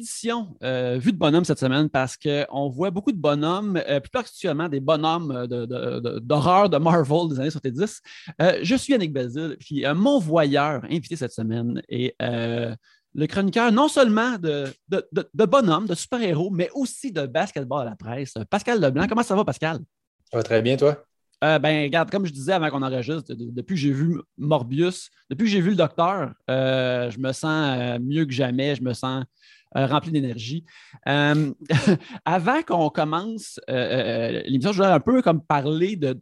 édition euh, Vue de bonhomme cette semaine parce qu'on voit beaucoup de bonhommes, euh, plus particulièrement des bonhommes d'horreur de, de, Marvel des années 70. je suis Yannick Bazil, puis mon voyeur invité cette semaine est le chroniqueur non seulement de, de, de bonhommes, de super-héros, mais aussi de basketball à la presse. Pascal Leblanc, comment ça va, Pascal? Ça va très bien, toi? Euh, ben, regarde, comme je disais avant qu'on enregistre, depuis que j'ai vu Morbius, depuis que j'ai vu le docteur, euh, je me sens euh, mieux que jamais, je me sens rempli d'énergie. avant qu'on commence l'émission, je voudrais un peu comme parler de,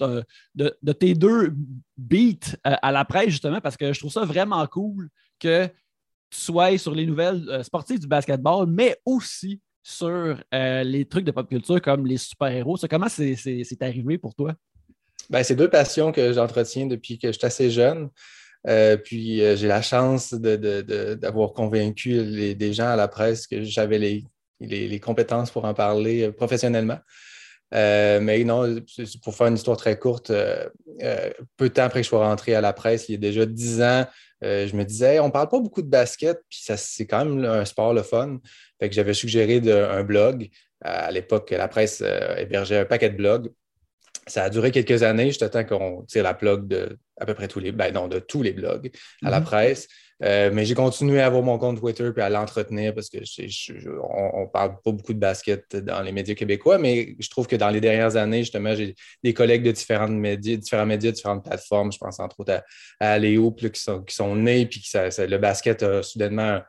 de, tes deux beats à la presse, justement, parce que je trouve ça vraiment cool que tu sois sur les nouvelles sportives du basketball, mais aussi sur les trucs de pop culture comme les super-héros. Comment c'est arrivé pour toi? Ben, c'est deux passions que j'entretiens depuis que je suis assez jeune. Euh, puis euh, j'ai la chance d'avoir convaincu les, des gens à la presse que j'avais les, compétences pour en parler euh, professionnellement. mais non, pour faire une histoire très courte, peu de temps après que je sois rentré à la presse, il y a déjà dix ans, je me disais, on ne parle pas beaucoup de basket, puis c'est quand même un sport le fun. J'avais suggéré un blog. À l'époque, la presse hébergeait un paquet de blogs. Ça a duré quelques années, juste temps qu'on tire la plug de à peu près tous les, ben non, de tous les blogs à la mhm. presse. Euh, mais j'ai continué à avoir mon compte Twitter puis à l'entretenir parce que on, ne parle pas beaucoup de basket dans les médias québécois, mais je trouve que dans les dernières années, justement, j'ai des collègues de différents médias, différents médias, différentes plateformes. Je pense entre autres à, à Léo qui, sont, qui sont nés puis que le basket a soudainement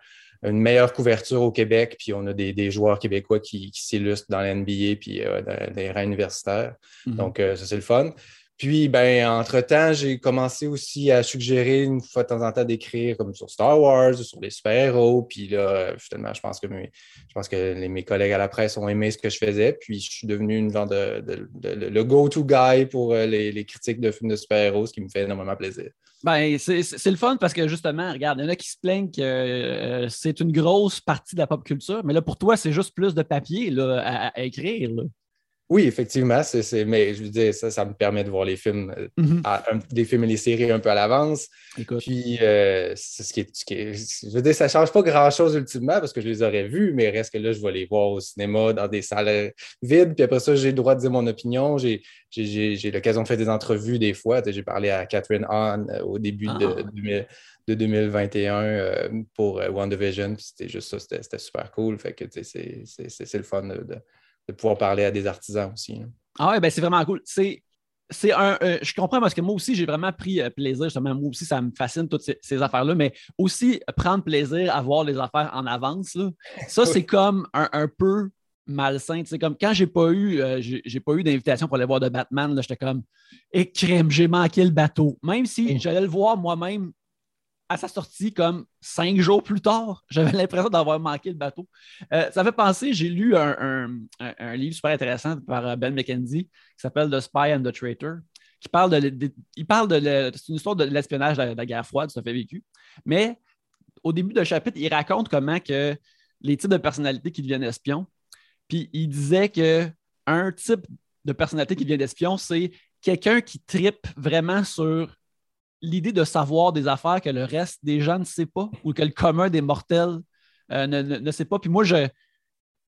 une meilleure couverture au Québec, puis on a des, joueurs québécois qui, s'illustrent dans l'NBA puis euh, dans, les rangs universitaires. Mhm. Donc, euh, ça, c'est le fun. Puis, ben, entre-temps, j'ai commencé aussi à suggérer une fois de temps en temps d'écrire comme sur Star Wars, sur les super-héros. Puis là, finalement, je pense que, mes, je pense que mes collègues à la presse ont aimé ce que je faisais. Puis, je suis devenu une genre de, le go-to guy pour euh, les, critiques de films de super-héros, ce qui me fait énormément plaisir. Ben, c'est le fun parce que justement, regarde, il y en a qui se plaignent que euh, c'est une grosse partie de la pop culture, mais là, pour toi, c'est juste plus de papier là, à, écrire. Oui, effectivement, c'est, mais je veux dire, ça, ça me permet de voir les films, euh, mm-hmm. des films et les séries un peu à l'avance. Puis, euh, c'est ce qui, est, je veux dire, ça ne change pas grand-chose ultimement parce que je les aurais vus, mais reste que là, je vais les voir au cinéma dans des salles vides. Puis après ça, j'ai le droit de dire mon opinion. J'ai, l'occasion de faire des entrevues des fois. J'ai parlé à Catherine Hahn euh, au début de, 2021 ah. pour WandaVision. Puis c'était juste ça, c'était, super cool. Fait que c'est, le fun de de pouvoir parler à des artisans aussi. Ah ouais, ben c'est vraiment cool. C'est, c'est un, euh, je comprends parce que moi aussi, j'ai vraiment pris euh, plaisir. Justement, moi aussi, ça me fascine toutes ces, affaires-là, mais aussi prendre plaisir à voir les affaires en avance. Ça, c'est comme un, peu malsain. C'est comme quand j'ai pas eu, euh, j'ai, pas eu d'invitation pour aller voir de Batman, j'étais comme, et crème, j'ai manqué le bateau. Même si mm. j'allais le voir moi-même à sa sortie, comme cinq jours plus tard, j'avais l'impression d'avoir manqué le bateau. Euh, ça fait penser, j'ai lu un, livre super intéressant par euh, Ben McKenzie qui s'appelle The Spy and the Traitor, qui parle de. de. c'est de l'espionnage de, la guerre froide, ça fait vécu. Mais au début du chapitre, il raconte comment que les types de personnalités qui deviennent espions. Puis il disait que un type de personnalité qui devient espion, c'est quelqu'un qui tripe vraiment sur l'idée de savoir des affaires que le reste des gens ne sait pas ou que le commun des mortels euh, ne, sait pas. Puis moi, je,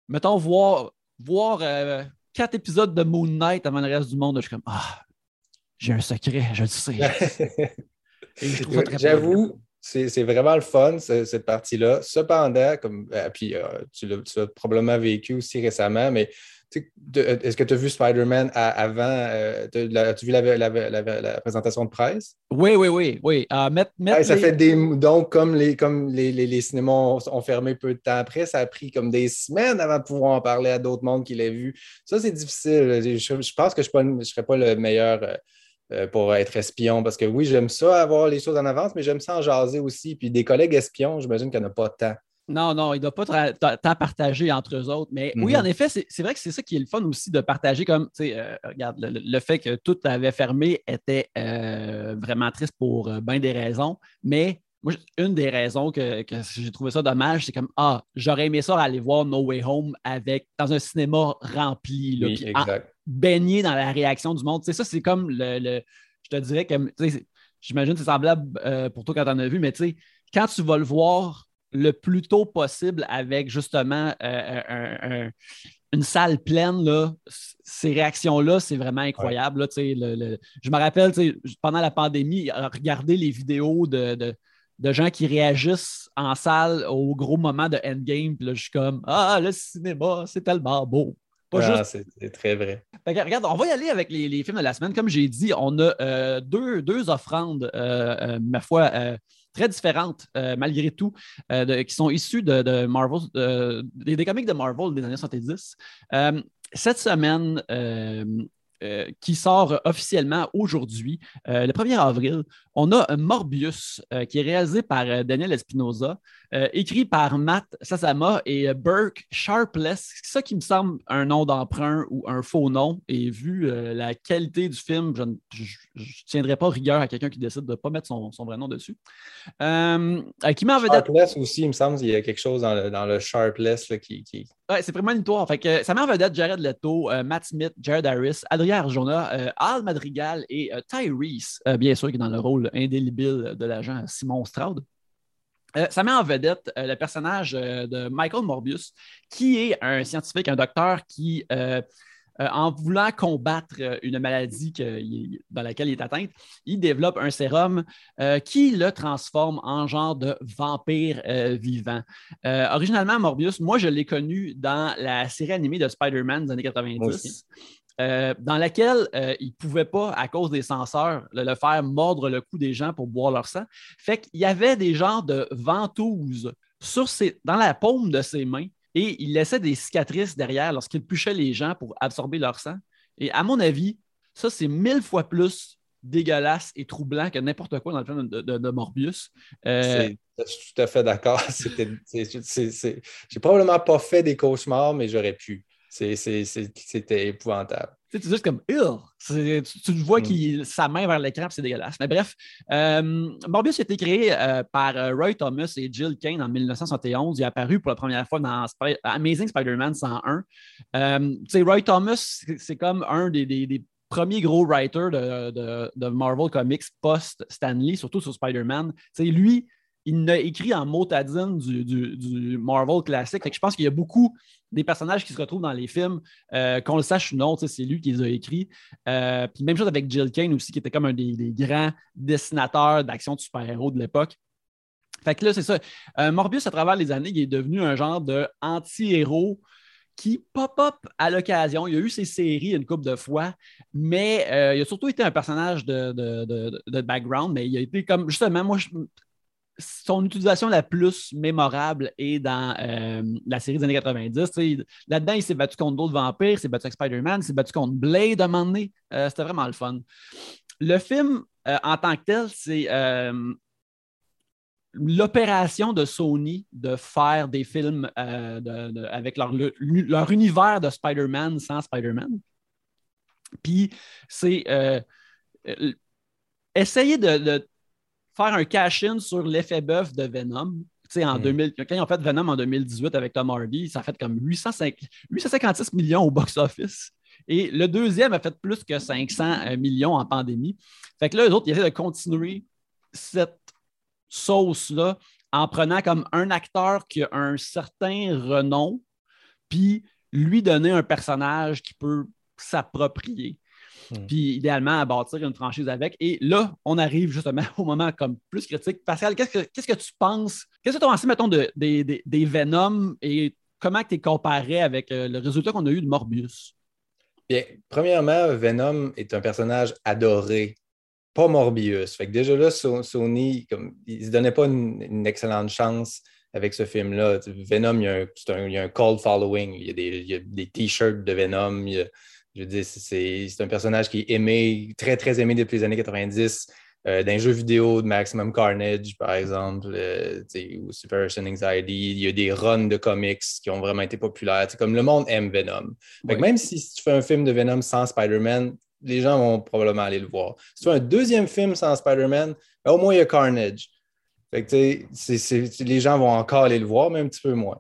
mettons, voir, voir euh, quatre épisodes de Moon Knight avant le reste du monde, je suis comme, ah, j'ai un secret, je le sais. J'avoue, c'est vraiment le fun, cette partie-là. Cependant, comme, euh, puis tu l'as probablement vécu aussi récemment, mais est-ce que tu as vu Spider-Man avant? Euh, as-tu vu la, présentation de presse? Oui, oui, oui. oui. Euh, ça fait des. Donc, comme, les, comme les, les, cinémas ont, fermé peu de temps après, ça a pris comme des semaines avant de pouvoir en parler à d'autres mondes qui l'aient vu. Ça, c'est difficile. Je, pense que je ne serais pas le meilleur. Euh, pour être espion, parce que oui, j'aime ça avoir les choses en avance, mais j'aime ça en jaser aussi. Puis des collègues espions, j'imagine qu'il n'y en a pas tant. Non, non, il ne doit pas tant partager entre eux autres. Mais oui, en mhm. effet, c'est vrai que c'est ça qui est le fun aussi de partager comme, tu sais, euh, regarde, le, fait que tout avait fermé était euh, vraiment triste pour euh, bien des raisons. Mais moi, une des raisons que, j'ai trouvé ça dommage, c'est comme, ah, j'aurais aimé ça aller voir No Way Home avec, dans un cinéma rempli, là, baigné dans la réaction du monde. Tu sais, ça, c'est comme le, je te dirais que, j'imagine que c'est semblable pour toi quand tu en as vu, mais tu sais, quand tu vas le voir le plus tôt possible avec justement euh, une salle pleine, là, ces réactions-là, c'est vraiment incroyable. je me rappelle, pendant la pandémie, regarder les vidéos de, gens qui réagissent en salle au gros moment de Endgame, puis là, je suis comme Ah, le cinéma, c'est tellement beau. Ah, c'est très vrai. regarde, on va y aller avec les, films de la semaine. Comme j'ai dit, on a euh, deux, deux, offrandes, euh, ma foi, très différentes, euh, malgré tout, euh, qui sont issues de, Marvel, des, comics de Marvel des années 70. Euh, cette semaine, qui sort officiellement aujourd'hui, le 1er avril, on a Morbius, qui est réalisé par Daniel Espinosa, écrit par Matt Sasama et Burke Sharpless. C'est ça qui me semble un nom d'emprunt ou un faux nom. Et vu la qualité du film, je ne tiendrai pas rigueur à quelqu'un qui décide de ne pas mettre son, vrai nom dessus. qui. Sharpless aussi, il me semble qu'il y a quelque chose dans le, Sharpless qui, qui... Ouais, c'est vraiment une tour. Fait que, ça met en vedette Jared Leto, Matt Smith, Jared Harris, Adrien Arjona, Al Madrigal et Tyrese, bien sûr, qui est dans le rôle indélébile de l'agent Simon Stroud. Euh, ça met en vedette euh, le personnage euh, de Michael Morbius, qui est un scientifique, un docteur qui, en voulant combattre une maladie dans laquelle il est atteint, il développe un sérum qui le transforme en genre de vampire vivant. originalement, Morbius, moi, je l'ai connu dans la série animée de Spider-Man des années 90. Euh, dans laquelle euh, il ne pouvait pas, à cause des censeurs, le, faire mordre le cou des gens pour boire leur sang. Fait qu'il y avait des genres de ventouses sur dans la paume de ses mains et il laissait des cicatrices derrière lorsqu'il puchait les gens pour absorber leur sang. Et à mon avis, ça, c'est mille fois plus dégueulasse et troublant que n'importe quoi dans le film de, Morbius. Euh, je suis tout à fait d'accord. J'ai probablement pas fait des cauchemars, mais j'aurais pu. C'était épouvantable. C'est juste comme, tu, tu, vois mm. sa main vers l'écran, c'est dégueulasse. Mais bref, euh, Morbius a été créé euh, par euh, Roy Thomas et Jill Kane en 1971. Il est apparu pour la première fois dans Amazing Spider-Man 101. Roy Thomas, c'est comme un des, premiers gros writers de, Marvel Comics post-Stanley, surtout sur Spider-Man. Lui, il a écrit en motadine du, du, Marvel classique. je pense qu'il y a beaucoup des personnages qui se retrouvent dans les films, euh, qu'on le sache ou non, c'est lui qui les a écrits. Euh, puis même chose avec Jill Kane aussi, qui était comme un des, grands dessinateurs d'action de super-héros de l'époque. Fait que là, c'est ça. Euh, Morbius, à travers les années, il est devenu un genre de anti-héros qui pop-up à l'occasion. Il y a eu ses séries une couple de fois, mais il a surtout été un personnage de, de, background, mais il a été comme, justement, moi, je, son utilisation la plus mémorable est dans euh, la série des années 90. Là-dedans, il s'est battu contre d'autres vampires, il s'est battu avec Spider-Man, il s'est battu contre Blade à un moment donné. Euh, c'était vraiment le fun. Le film, euh, en tant que tel, c'est l'opération de Sony de faire des films avec leur, leur, univers de Spider-Man sans Spider-Man. Puis, c'est essayer de faire un cash-in sur l'effet bœuf de Venom. En 2000, hmm. quand ils ont fait Venom en 2018 avec Tom Hardy, ça a fait comme 856 millions au box-office. Et le deuxième a fait plus que 500 euh, millions en pandémie. Fait que là, les autres, ils essaient de continuer cette sauce-là en prenant comme un acteur qui a un certain renom, puis lui donner un personnage qui peut s'approprier. Hmm. puis idéalement à bâtir une franchise avec. Et là, on arrive justement au moment comme plus critique. Pascal, qu'est-ce que, tu penses? Qu'est-ce que tu as pensé, mettons, de, des Venom et comment tu es comparé avec euh, le résultat qu'on a eu de Morbius? Bien, premièrement, Venom est un personnage adoré, pas Morbius. Fait que déjà là, Sony, comme, il ne se donnait pas une, excellente chance avec ce film-là. Venom, il y, a un, il cold following. Il y a des, t-shirts de Venom. Je veux dire, c'est un personnage qui est aimé, très, très aimé depuis les années 90. Euh, dans les jeux vidéo de Maximum Carnage, par exemple, euh, ou Superation Anxiety, il y a des runs de comics qui ont vraiment été populaires. comme le monde aime Venom. même si, tu fais un film de Venom sans Spider-Man, les gens vont probablement aller le voir. Si tu fais un deuxième film sans Spider-Man, ben, au moins il y a Carnage. les gens vont encore aller le voir, mais un petit peu moins.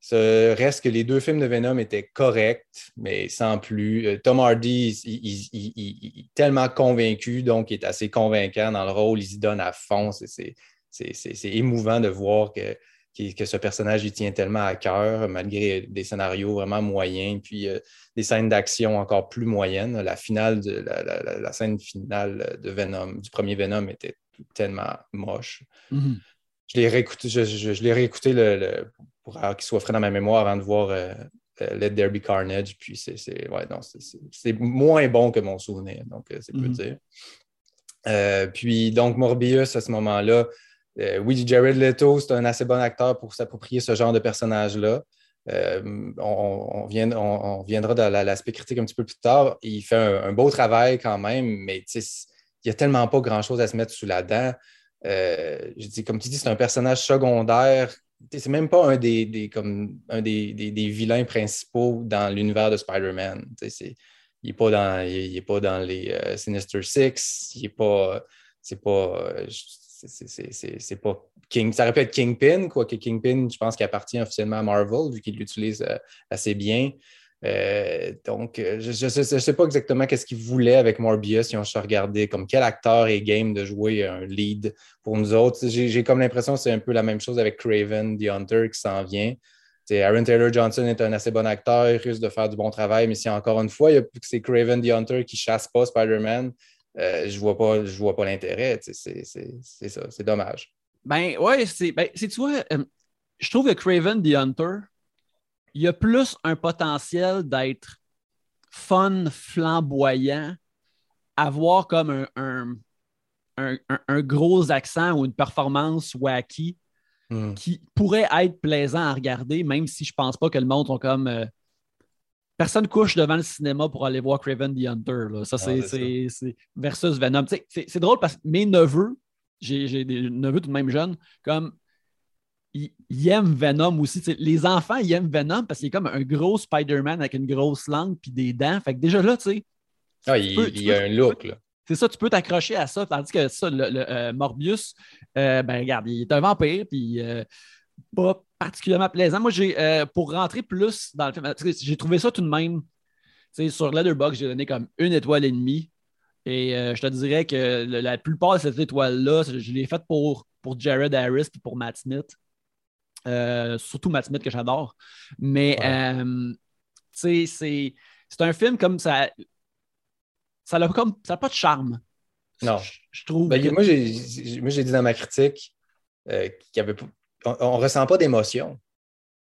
Ce reste que les deux films de Venom étaient corrects, mais sans plus. Euh, Tom Hardy, est tellement convaincu, donc il est assez convaincant dans le rôle, il s'y donne à fond. C'est émouvant de voir que ce personnage il tient tellement à cœur, malgré des scénarios vraiment moyens, puis des scènes d'action encore plus moyennes. La, scène finale de Venom, du premier Venom était tellement moche. Mm-hmm. Je l'ai réécouté, je, l'ai réécouté le, pour qu'il soit frais dans ma mémoire avant de voir euh, Let There Be Carnage. Puis c'est moins bon que mon souvenir, donc euh, c'est peu mm-hmm. dire. Euh, puis donc Morbius, à ce moment-là, oui, Jared Leto, c'est un assez bon acteur pour s'approprier ce genre de personnage-là. on, viendra dans l'aspect critique un petit peu plus tard. Il fait un, beau travail quand même, mais il n'y a tellement pas grand-chose à se mettre sous la dent. Je dis, comme tu dis, c'est un personnage secondaire c'est même pas un des, comme un des, vilains principaux dans l'univers de Spider-Man. Il n'est pas, dans, il, pas dans les euh, Sinister Six, il est pas. C'est pas. c'est pas King. Ça aurait pu être Kingpin, quoique Kingpin, je pense qu'il appartient officiellement à Marvel, vu qu'il l'utilise euh, assez bien. Euh, donc, euh, je ne sais, pas exactement qu'est-ce qu'il voulait avec Morbius si on se regardait comme quel acteur est game de jouer un lead pour nous autres. J'ai comme l'impression que c'est un peu la même chose avec Craven, The Hunter qui s'en vient. Aaron Taylor Johnson est un assez bon acteur, il risque de faire du bon travail, mais si encore une fois, c'est Craven the Hunter qui chasse pas Spider-Man, euh, je vois pas, je vois pas l'intérêt. C'est ça, c'est dommage. Ben ouais, c'est ben, tu vois, je trouve que Craven the Hunter, il y a plus un potentiel d'être fun, flamboyant, avoir comme un, un, gros accent ou une performance wacky hmm. qui pourrait être plaisant à regarder, même si je pense pas que le monde sont comme. Euh, personne couche devant le cinéma pour aller voir Craven the Hunter. Ça, ah, c'est versus Venom. C'est drôle parce que mes neveux, j'ai des neveux tout de même jeunes, comme ils, aiment Venom aussi. les enfants, ils aiment Venom parce qu'il est comme un gros Spider-Man avec une grosse langue puis des dents. Fait que déjà là, tu sais. Ah, il, y a un look, là. C'est ça, tu peux t'accrocher à ça. Tandis que ça, le, euh, Morbius, euh, ben regarde, il est un vampire, puis euh, pas particulièrement plaisant. Moi, j'ai pour rentrer plus dans le film, j'ai trouvé ça tout de même. Sur Letterboxd, j'ai donné comme une étoile et demie. Et je te dirais que la plupart de cette étoile-là, je l'ai faite pour, pour Jared Harris et pour Matt Smith. Euh, surtout Matt Smith que j'adore. Mais euh, c'est un film comme ça. Ça n'a comme ça pas de charme. Non. Je, trouve. Ben, moi, j'ai dit dans ma critique euh, qu'il y avait on, ne ressent pas d'émotion.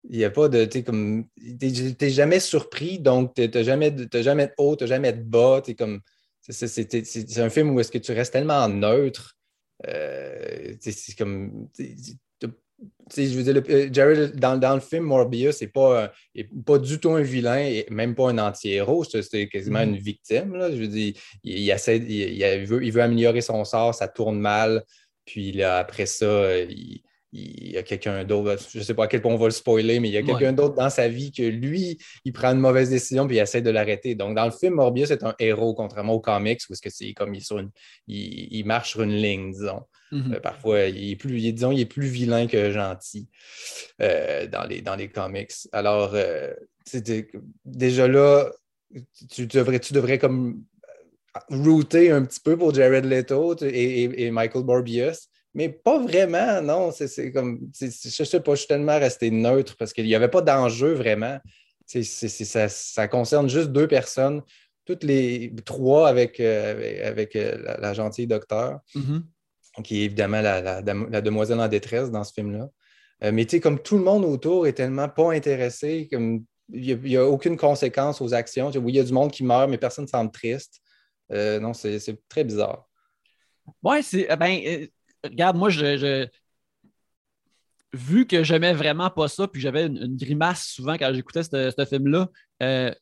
Il n'y a pas de. Tu comme. T'es jamais surpris, donc tu n'as jamais, jamais de haut, tu jamais de bas. comme. C'est un film où est-ce que tu restes tellement neutre. c'est comme je veux dire, euh, Jared, dans, le film Morbius, n'est pas, pas du tout un vilain et même pas un anti-héros. C'est quasiment mm-hmm. une victime. Je veux dire, il, essaie, il, veut, il, veut, améliorer son sort, ça tourne mal. Puis là, après ça, il, il y a quelqu'un d'autre, je ne sais pas à quel point on va le spoiler, mais il y a quelqu'un d'autre dans sa vie que lui, il prend une mauvaise décision puis il essaie de l'arrêter. Donc, dans le film, Morbius est un héros, contrairement aux comics, où est-ce que c'est comme il, sur il, marche sur une ligne, disons. Mhm. Euh, parfois, il est plus, disons, il est plus vilain que gentil euh, dans, les, dans les comics. Alors, euh, déjà là, tu devrais, tu devrais comme router un petit peu pour Jared Leto et Michael Morbius mais pas vraiment, non. C'est comme, je sais pas, je suis tellement resté neutre parce qu'il n'y avait pas d'enjeu vraiment. ça, concerne juste deux personnes, toutes les trois avec, euh, avec, euh, la, gentille docteur, mm-hmm. Qui est évidemment la, demoiselle en détresse dans ce film-là. Euh, mais tu sais, comme tout le monde autour est tellement pas intéressé, comme il n'y a, aucune conséquence aux actions. Oui, il y a du monde qui meurt, mais personne ne semble triste. non, c'est très bizarre. Ouais, c'est. Ben, regarde, moi, je, vu que j'aimais vraiment pas ça, puis j'avais une, grimace souvent quand j'écoutais ce film-là, euh,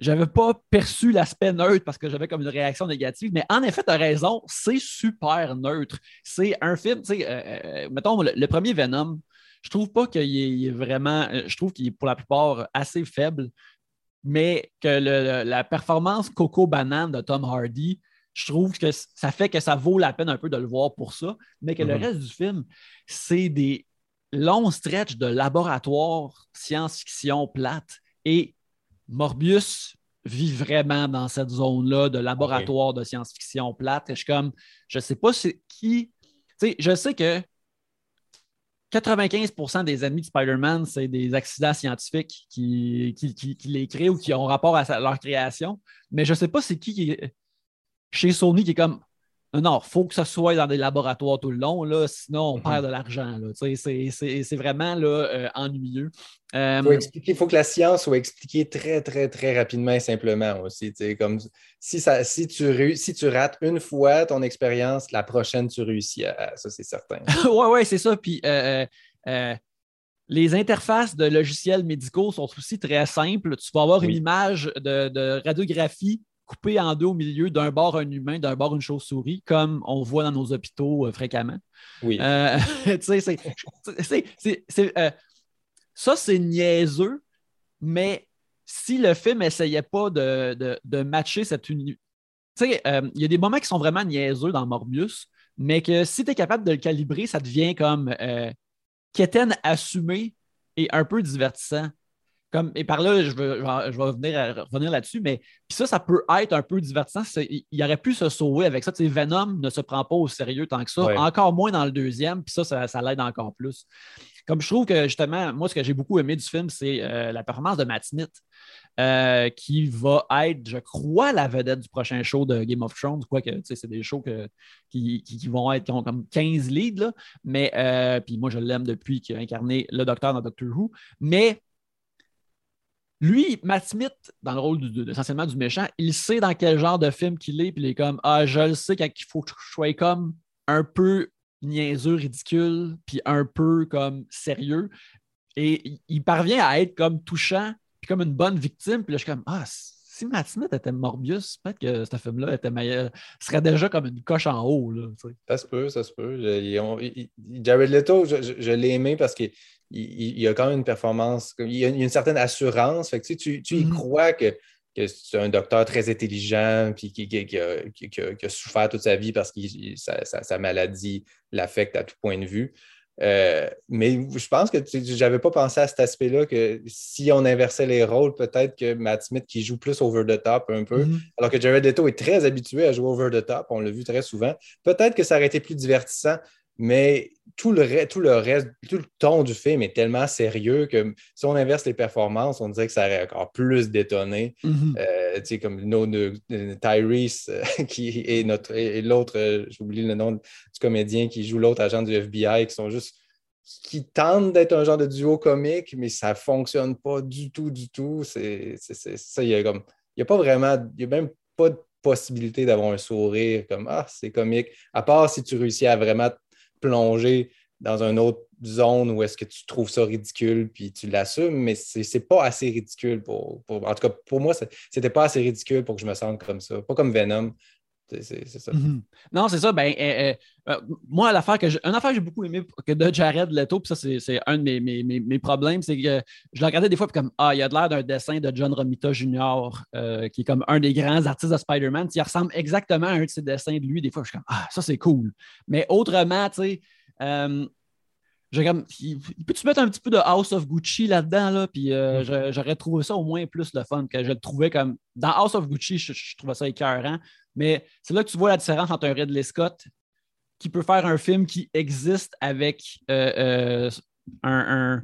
j'avais pas perçu l'aspect neutre parce que j'avais comme une réaction négative. Mais en effet, tu as raison, c'est super neutre. C'est un film, tu sais, euh, euh, mettons, le, premier Venom, je trouve pas qu'il est, vraiment, je trouve qu'il est pour la plupart assez faible, mais que la performance Coco Banane de Tom Hardy, je trouve que ça fait que ça vaut la peine un peu de le voir pour ça, mais que le mhm. reste du film, c'est des longs stretches de laboratoire science-fiction plate. Et Morbius vit vraiment dans cette zone-là de laboratoire de science-fiction plate. Et je suis comme, je sais pas qui. Tu sais, je sais que 95% des ennemis de Spider-Man, c'est des accidents scientifiques qui, qui, les créent ou qui ont rapport à leur création. Mais je ne sais pas c'est qui, chez Sony qui est comme non, il faut que ce soit dans des laboratoires tout le long, là, sinon on mhm. perd de l'argent. C'est vraiment là, euh, ennuyeux. Il faut, que la science soit expliquée très, très, très rapidement et simplement aussi. Comme si, ça, si, tu, si tu rates une fois ton expérience, la prochaine, tu réussis à, ça, c'est certain. oui, oui, c'est ça. Puis euh, euh, les interfaces de logiciels médicaux sont aussi très simples. Tu vas avoir une image de, de radiographie coupé en deux au milieu, d'un bord un humain, d'un bord une chauve-souris, comme on voit dans nos hôpitaux euh, fréquemment. Oui. Euh, euh, ça, c'est niaiseux, mais si le film n'essayait pas de, matcher cette unité. il y a des moments qui sont vraiment niaiseux dans Morbius, mais que si tu es capable de le calibrer, ça devient comme euh, assumé et un peu divertissant. Comme, et par là, je, veux, je vais venir revenir là-dessus, mais puis ça, ça peut être un peu divertissant. Il, aurait pu se sauver avec ça. Venom ne se prend pas au sérieux tant que ça, encore moins dans le deuxième, puis ça, ça, l'aide encore plus. Comme je trouve que justement, moi, ce que j'ai beaucoup aimé du film, c'est euh, la performance de Matt Smith, euh, qui va être, je crois, la vedette du prochain show de Game of Thrones. Quoique, c'est des shows qui, vont être, qui ont comme 15 leads, là, mais euh, puis moi, je l'aime depuis qu'il a incarné le docteur dans Doctor Who. Mais lui, Matt Smith, dans le rôle essentiellement du méchant, il sait dans quel genre de film qu'il est, puis il est comme Ah, je le sais quand il faut que je sois comme un peu niaiseux, ridicule, puis un peu comme sérieux. Et il parvient à être comme touchant, puis comme une bonne victime, puis là, je suis comme Ah, si Matt Smith était Morbius, peut-être que ce film-là était meilleur, serait déjà comme une coche en haut. Là, ça se peut, ça se peut. Jared Leto, je, je l'ai aimé parce qu'il il, a quand même une performance, il y a, une certaine assurance. Fait que, tu, tu y mm-hmm. crois que, que c'est un docteur très intelligent puis qui, qui, a, souffert toute sa vie parce que sa, maladie l'affecte à tout point de vue. Euh, mais je pense que je n'avais pas pensé à cet aspect-là que si on inversait les rôles, peut-être que Matt Smith qui joue plus over the top un peu, mm-hmm. alors que Jared Leto est très habitué à jouer over the top, on l'a vu très souvent, peut-être que ça aurait été plus divertissant mais tout le, tout le reste, tout le ton du film est tellement sérieux que si on inverse les performances, on dirait que ça aurait encore plus détonné. Mm-hmm. Euh, tu sais, comme Tyrese, euh, qui est notre. Et, l'autre, euh, j'oublie le nom du comédien qui joue l'autre agent du FBI, qui sont juste. qui tentent d'être un genre de duo comique, mais ça ne fonctionne pas du tout, du tout. C'est ça, il y a comme. Il n'y a pas vraiment. Il n'y a même pas de possibilité d'avoir un sourire comme Ah, c'est comique. À part si tu réussis à vraiment plonger dans une autre zone où est-ce que tu trouves ça ridicule puis tu l'assumes, mais c'est pas assez ridicule pour, En tout cas, pour moi, c'était pas assez ridicule pour que je me sente comme ça. Pas comme Venom. C'est ça. Mm-hmm. Non, c'est ça. Ben, euh, euh, euh, moi, l'affaire que une affaire que j'ai beaucoup aimé que de Jared Leto, puis ça, c'est un de mes, mes, problèmes, c'est que je le regardais des fois, puis comme, ah, il a l'air d'un dessin de John Romita Jr., qui est comme un des grands artistes de Spider-Man. Il ressemble exactement à un de ses dessins de lui. Des fois, je suis comme, ah, ça, c'est cool. Mais autrement, tu sais, comme, peux-tu mettre un petit peu de House of Gucci là-dedans, là, puis mm. j'aurais trouvé ça au moins plus le fun, que je le trouvais comme, dans House of Gucci, je, je trouvais ça écœurant, mais c'est là que tu vois la différence entre un Ridley Scott qui peut faire un film qui existe avec euh, euh, un,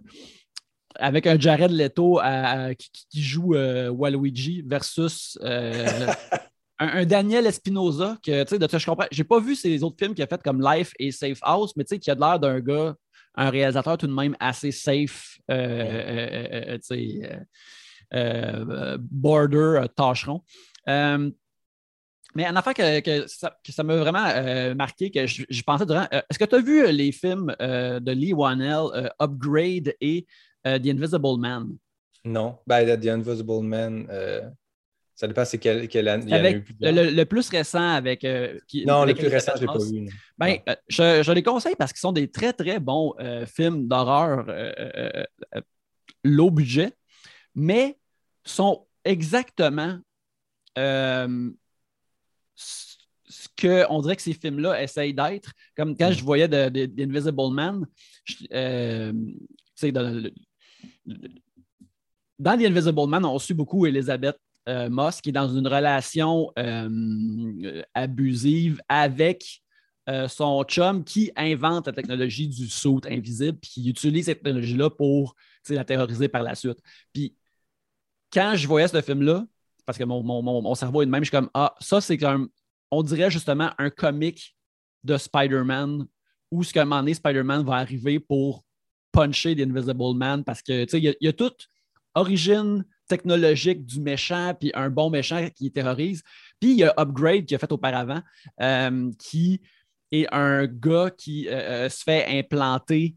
avec un Jared Leto qui, joue euh, Waluigi versus un, Daniel Espinosa que tu sais, je comprends. J'ai pas vu ces autres films qu'il a fait comme Life et Safe House, mais tu sais, qui a l'air d'un gars, un réalisateur tout de même assez safe, border, tâcheron. Mais une affaire que, ça, m'a vraiment euh, marqué, que je, pensais durant. Euh, est-ce que tu as vu euh, les films de Lee Wanell, Upgrade et The Invisible Man? Non. Ben, The Invisible Man, ça dépend c'est quelle, quelle année. Avec le, plus récent avec. non, le plus récent, je ne l'ai pas vu. Ben, je, je, les conseille parce qu'ils sont des très, très bons films d'horreur low budget, mais sont exactement ce qu'on dirait que ces films-là essayent d'être. Comme quand je mm. voyais d'Invisible Man, euh, dans, dans The Invisible Man, on suit beaucoup Elizabeth euh, Moss qui est dans une relation euh, abusive avec euh, son chum qui invente la technologie du saut invisible, puis qui utilise cette technologie-là pour la terroriser par la suite. Puis quand je voyais ce film-là, parce que mon, cerveau est de même, je suis comme Ah, ça, c'est comme, on dirait justement un comique de Spider-Man où ce qu'à un moment donné, Spider-Man va arriver pour puncher l'Invisible Man parce que, il y, a toute origine technologique du méchant, puis un bon méchant qui terrorise. Puis il y a Upgrade qui a fait auparavant, euh, qui est un gars qui euh, euh, se fait implanter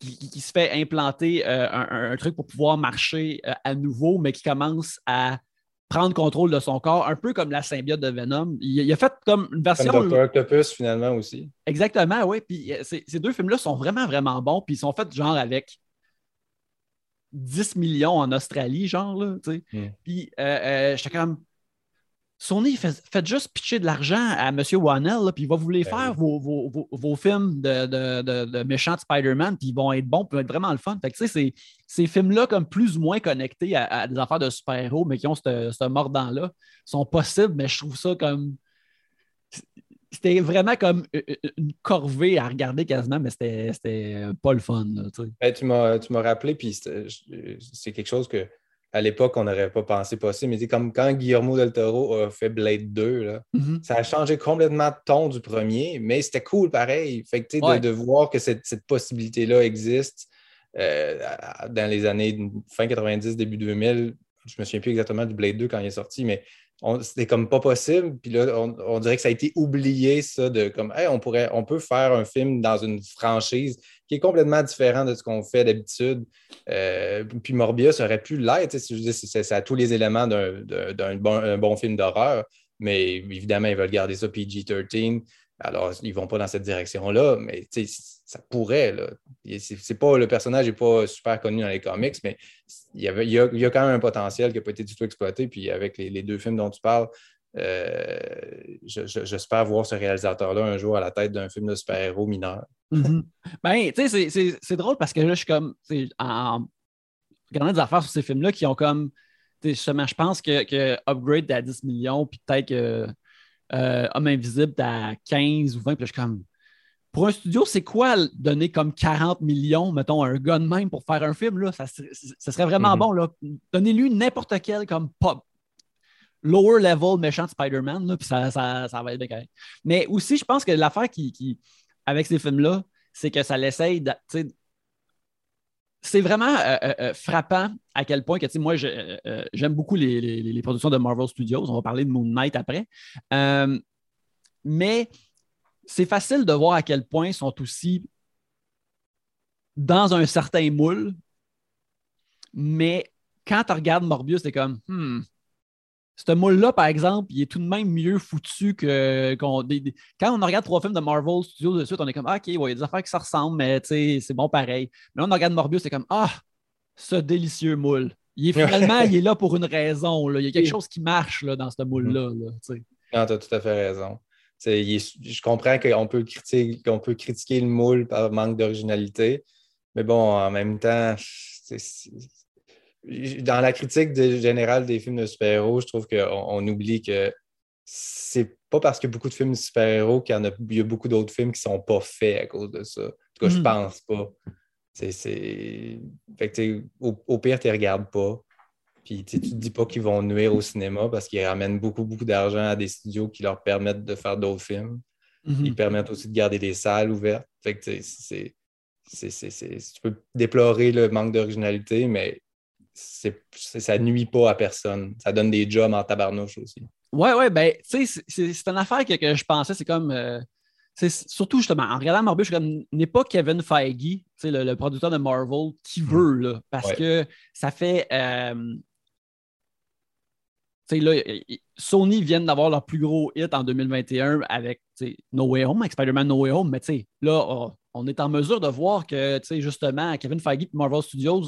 qui, se fait implanter un, truc pour pouvoir marcher à nouveau, mais qui commence à prendre contrôle de son corps, un peu comme la symbiote de Venom. Il, a fait comme une version. Comme Dr. Octopus, finalement, aussi. Exactement, oui. Puis ces deux films-là sont vraiment, vraiment bons. Puis ils sont faits genre avec 10 millions en Australie, genre, là, tu sais. Hmm. Puis j'étais comme Sony, faites, juste pitcher de l'argent à M. Wannell, puis il va vous les ben faire, vos, films de, de, de, méchants Spider-Man, puis ils vont être bons, puis vont être vraiment le fun. Fait que, tu sais, ces films-là, comme plus ou moins connectés à, des affaires de super-héros, mais qui ont ce mordant-là, sont possibles, mais je trouve ça comme. C'était vraiment comme une corvée à regarder quasiment, mais c'était pas le fun. Ben, tu m'as rappelé, puis c'est quelque chose que à l'époque, on n'aurait pas pensé possible. Mais comme quand Guillermo del Toro a fait Blade 2, mm-hmm. ça a changé complètement de ton du premier, mais c'était cool pareil. Fait que, de, voir que cette, possibilité-là existe euh, dans les années fin 90, début 2000, je me souviens plus exactement du Blade 2 quand il est sorti, mais c'était comme pas possible. Puis là, on, dirait que ça a été oublié, ça, de comme, on, pourrait, on peut faire un film dans une franchise qui est complètement différent de ce qu'on fait d'habitude. Euh, puis Morbius aurait pu l'être. C'est à tous les éléments d'un bon, film d'horreur, mais évidemment, ils veulent garder ça PG-13. Alors, ils vont pas dans cette direction-là, mais ça pourrait. C'est pas, le personnage n'est pas super connu dans les comics, mais il y, avait, il y, a, quand même un potentiel qui n'a pas été du tout exploité. Puis avec les deux films dont tu parles, euh, j'espère voir ce réalisateur-là un jour à la tête d'un film de super-héros mineur. Mhm. Ben, tu sais, c'est drôle parce que là, je suis comme, en regardant des affaires sur ces films-là qui ont comme, justement, je pense que, que Upgrade à 10 millions, puis peut-être que euh, Homme Invisible à 15 ou 20, puis je suis comme, pour un studio, c'est quoi donner comme 40 millions, mettons, à un gars de même pour faire un film? Là? Ça, serait vraiment mhm. bon. là. Donnez-lui n'importe quel comme pop, lower level méchant Spider-Man, puis ça, va être bien Mais aussi, je pense que l'affaire qui, avec ces films-là, c'est que ça l'essaye de. C'est vraiment euh, euh, euh, frappant à quel point que moi, j'aime beaucoup les, productions de Marvel Studios. On va parler de Moon Knight après. mais c'est facile de voir à quel point ils sont aussi dans un certain moule. Mais quand tu regardes Morbius, c'est comme, hmm, ce moule-là, par exemple, il est tout de même mieux foutu que. quand on regarde trois films de Marvel Studios de suite, on est comme ah, OK, il y a des affaires qui se ressemblent, mais c'est bon pareil. Mais là, on regarde Morbius, c'est comme Ah, ce délicieux moule. Il est finalement, il est là pour une raison. Là. Il y a quelque chose qui marche là, dans ce moule-là. non, tu as tout à fait raison. Je comprends qu'on peut, critiquer, peut critiquer le moule par manque d'originalité, mais bon, en même temps, dans la critique générale des films de super-héros, je trouve qu'on oublie que c'est pas parce qu'il y a beaucoup de films de super-héros qu'il y, en a, y a beaucoup d'autres films qui sont pas faits à cause de ça. En tout cas, je mm. pense pas. C'est, au, pire, tu ne regardes pas. Puis tu ne te dis pas qu'ils vont nuire au cinéma parce qu'ils ramènent beaucoup, beaucoup d'argent à des studios qui leur permettent de faire d'autres films. Mm-hmm. Ils permettent aussi de garder des salles ouvertes. Fait que c'est, tu peux déplorer le manque d'originalité, mais ça nuit pas à personne. Ça donne des jobs en tabarnouche aussi. Ouais, ouais, ben, tu sais, c'est une affaire que, je pensais, c'est comme. Euh, surtout justement, en regardant Morbius, je suis comme, n'est pas Kevin Feige, le, le producteur de Marvel, qui hmm. veut, là, parce que ça fait. Euh, là, Sony vient d'avoir leur plus gros hit en 2021 avec No Way Home, avec Spider-Man No Way Home, mais là, oh, on est en mesure de voir que justement, Kevin Feige et Marvel Studios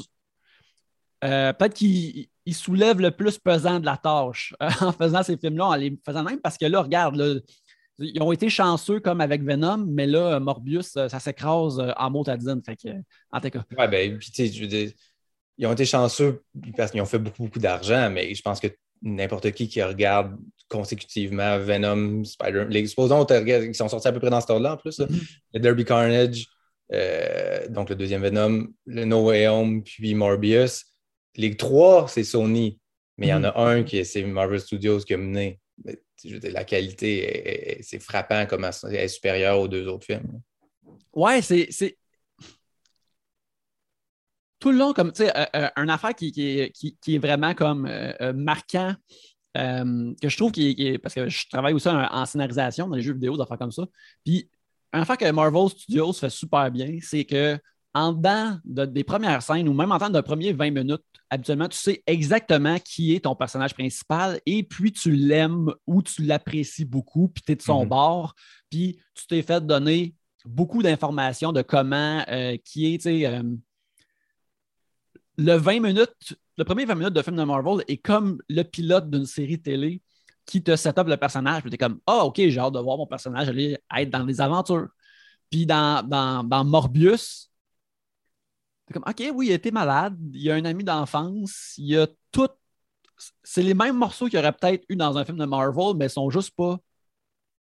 euh, peut-être qu'il soulève le plus pesant de la tâche euh, en faisant ces films-là, en les faisant même parce que là, regarde, ils ont été chanceux comme avec Venom, mais là, Morbius, euh, ça s'écrase en motadine. Fait que, en tout cas. Ben, puis tu sais, ils ont été chanceux parce qu'ils ont fait beaucoup, beaucoup d'argent, mais je pense que n'importe qui qui regarde consécutivement Venom, Spider-Man. Les supposons qui sont sortis à peu près dans ce ordre-là en plus. Mm-hmm. Le Derby Carnage, euh, donc le deuxième Venom, le No Way Home, puis Morbius. Les trois, c'est Sony, mais il y en a mm-hmm. un qui c'est Marvel Studios qui a mené. la qualité, c'est frappant comme elle est supérieure aux deux autres films. Ouais, c'est. Tout le long, comme, tu sais, euh, euh, une affaire qui, qui, est vraiment comme marquant, que je trouve qui est, Parce que je travaille aussi en, scénarisation dans les jeux vidéo, des affaires comme ça. Puis un fait que Marvel Studios fait super bien, c'est que en dedans des premières scènes ou même en temps de premiers 20 minutes, habituellement, tu sais exactement qui est ton personnage principal et puis tu l'aimes ou tu l'apprécies beaucoup, puis tu es de son mhm. bord, puis tu t'es fait donner beaucoup d'informations de comment, euh, qui est, tu sais, euh, le 20 minutes, le premier 20 minutes de film de Marvel est comme le pilote d'une série télé qui te set up le personnage. Puis tu es comme, ah, OK, j'ai hâte de voir mon personnage aller être dans les aventures. Puis dans, dans, Morbius, es comme, OK, oui, il était malade, il a un ami d'enfance, il y a tout. C'est les mêmes morceaux qu'il y aurait peut-être eu dans un film de Marvel, mais ils sont juste pas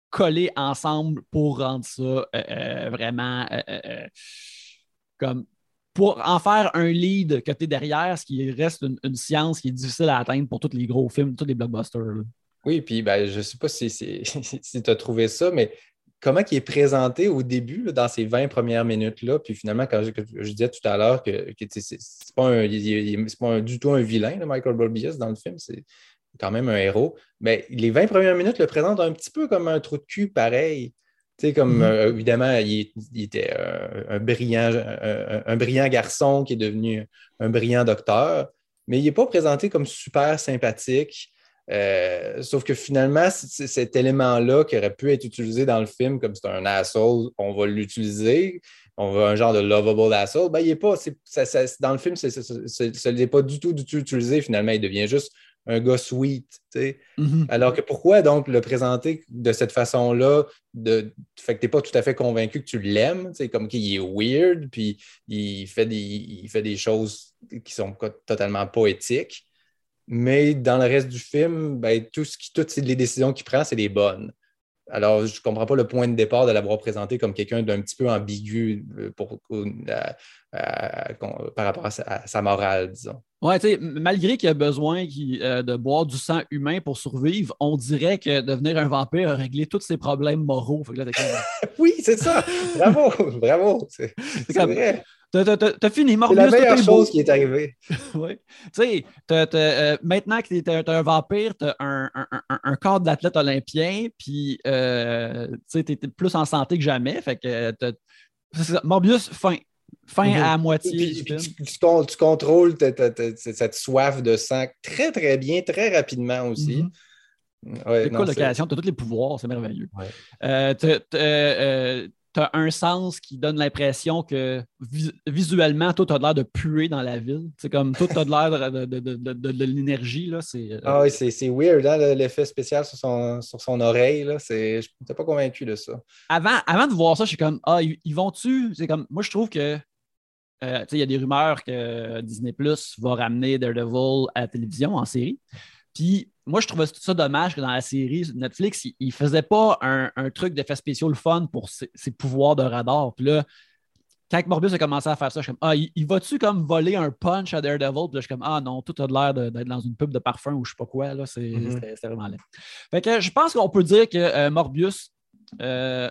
collés ensemble pour rendre ça euh, euh, vraiment euh, comme pour en faire un lead que tu es derrière, ce qui reste une, science qui est difficile à atteindre pour tous les gros films, tous les blockbusters. Oui, puis ben, je ne sais pas si, tu as trouvé ça, mais comment il est présenté au début, dans ces 20 premières minutes-là, puis finalement, quand je, disais tout à l'heure que, ce n'est pas, du tout un vilain, Michael Bolbius, dans le film, c'est quand même un héros, mais les 20 premières minutes le présentent un petit peu comme un trou de cul pareil. Tu sais, comme mm-hmm. euh, évidemment, il, était un, brillant, un, brillant garçon qui est devenu un brillant docteur, mais il n'est pas présenté comme super sympathique. Euh, sauf que finalement, cet élément-là qui aurait pu être utilisé dans le film comme c'est un asshole, on va l'utiliser, on va un genre de lovable asshole, ben, il est pas, dans le film, ce n'est pas du tout, du tout utilisé finalement, il devient juste un gars sweet. Mm-hmm. Alors que pourquoi donc le présenter de cette façon-là, de fait que tu n'es pas tout à fait convaincu que tu l'aimes, comme qu'il est weird, puis il fait, des, il fait des choses qui sont totalement poétiques. Mais dans le reste du film, ben, tout ce qui, toutes les décisions qu'il prend, c'est des bonnes. Alors, je ne comprends pas le point de départ de l'avoir présenté comme quelqu'un d'un petit peu ambigu pour, euh, par rapport à sa, morale, disons. Oui, tu sais, malgré qu'il a besoin euh, de boire du sang humain pour survivre, on dirait que devenir un vampire a réglé tous ses problèmes moraux. oui, c'est ça. Bravo, bravo. C'est vrai. T'as fini, Morbius. C'est la meilleure chose qui est arrivée. oui. Tu sais, euh, maintenant que tu es, un vampire, tu as un, un, corps d'athlète olympien, puis euh, tu es plus en santé que jamais. Fait que Morbius, fin. Fin mhm. à moitié. tu, tu, contrôles cette soif de sang très, très bien, très rapidement aussi. Mm -hmm. ouais, l'occasion, tu as tous les pouvoirs, c'est merveilleux. Euh, euh tu as un sens qui donne l'impression que visuellement, tout a l'air de puer dans la ville. C'est comme tout a l'air de, de, l'énergie. Euh, ah oui, c'est weird, hein, l'effet spécial sur son, sur son oreille. Là, je n'étais pas convaincu de ça. Avant, avant de voir ça, je suis comme Ah, ils, vont-tu? C'est comme moi je trouve que euh, il y a des rumeurs que Disney Plus va ramener Daredevil à la télévision en série. Puis moi, je trouvais ça dommage que dans la série Netflix, il ne faisait pas un, truc d'effet spécial le fun pour ses, pouvoirs de radar. Puis là, quand Morbius a commencé à faire ça, je suis comme Ah, il, va-tu comme voler un punch à Daredevil? Puis là, je suis comme Ah non, tout a l'air d'être dans une pub de parfum ou je sais pas quoi. Là, c'est, mm-hmm. vraiment laid. Fait que je pense qu'on peut dire que euh, Morbius, euh,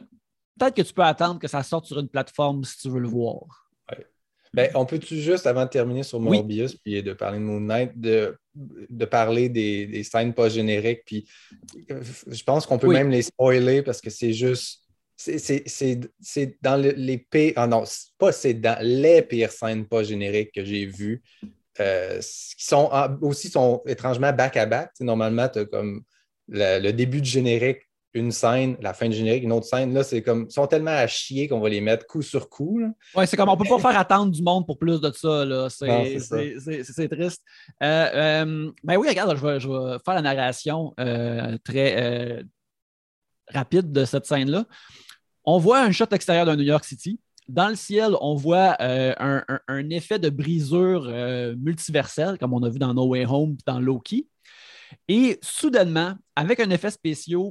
peut-être que tu peux attendre que ça sorte sur une plateforme si tu veux le voir. Ben, on peut-tu juste, avant de terminer sur Morbius, puis de parler de Moon Knight, de, de parler des, des scènes pas génériques, puis euh, je pense qu'on peut même les spoiler parce que c'est juste. C'est dans les pires. Ah non, pas c'est dans les pires scènes pas génériques que j'ai vues. Euh, qui sont aussi sont étrangement back-à-back. Normalement, tu as comme le début du générique une scène, la fin de générique, une autre scène. Là, c'est comme, ils sont tellement à chier qu'on va les mettre coup sur coup. Oui, c'est comme, on peut pas faire attendre du monde pour plus de ça. Là. C'est, triste. Euh, euh, ben oui, regarde, je vais, je vais faire la narration euh, très rapide de cette scène-là. On voit un shot extérieur de New York City. Dans le ciel, on voit un, un, effet de brisure multiverselle, comme on a vu dans No Way Home et dans Loki. Et soudainement, avec un effet spécial,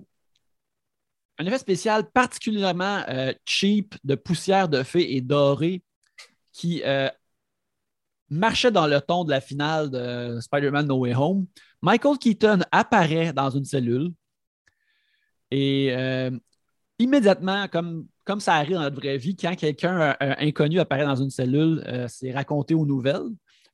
un effet spécial particulièrement euh, cheap de poussière de fée et doré qui euh, marchait dans le ton de la finale de Spider-Man No Way Home, Michael Keaton apparaît dans une cellule et euh, immédiatement, comme, ça arrive dans notre vraie vie, quand quelqu'un inconnu apparaît dans une cellule, c'est raconté aux nouvelles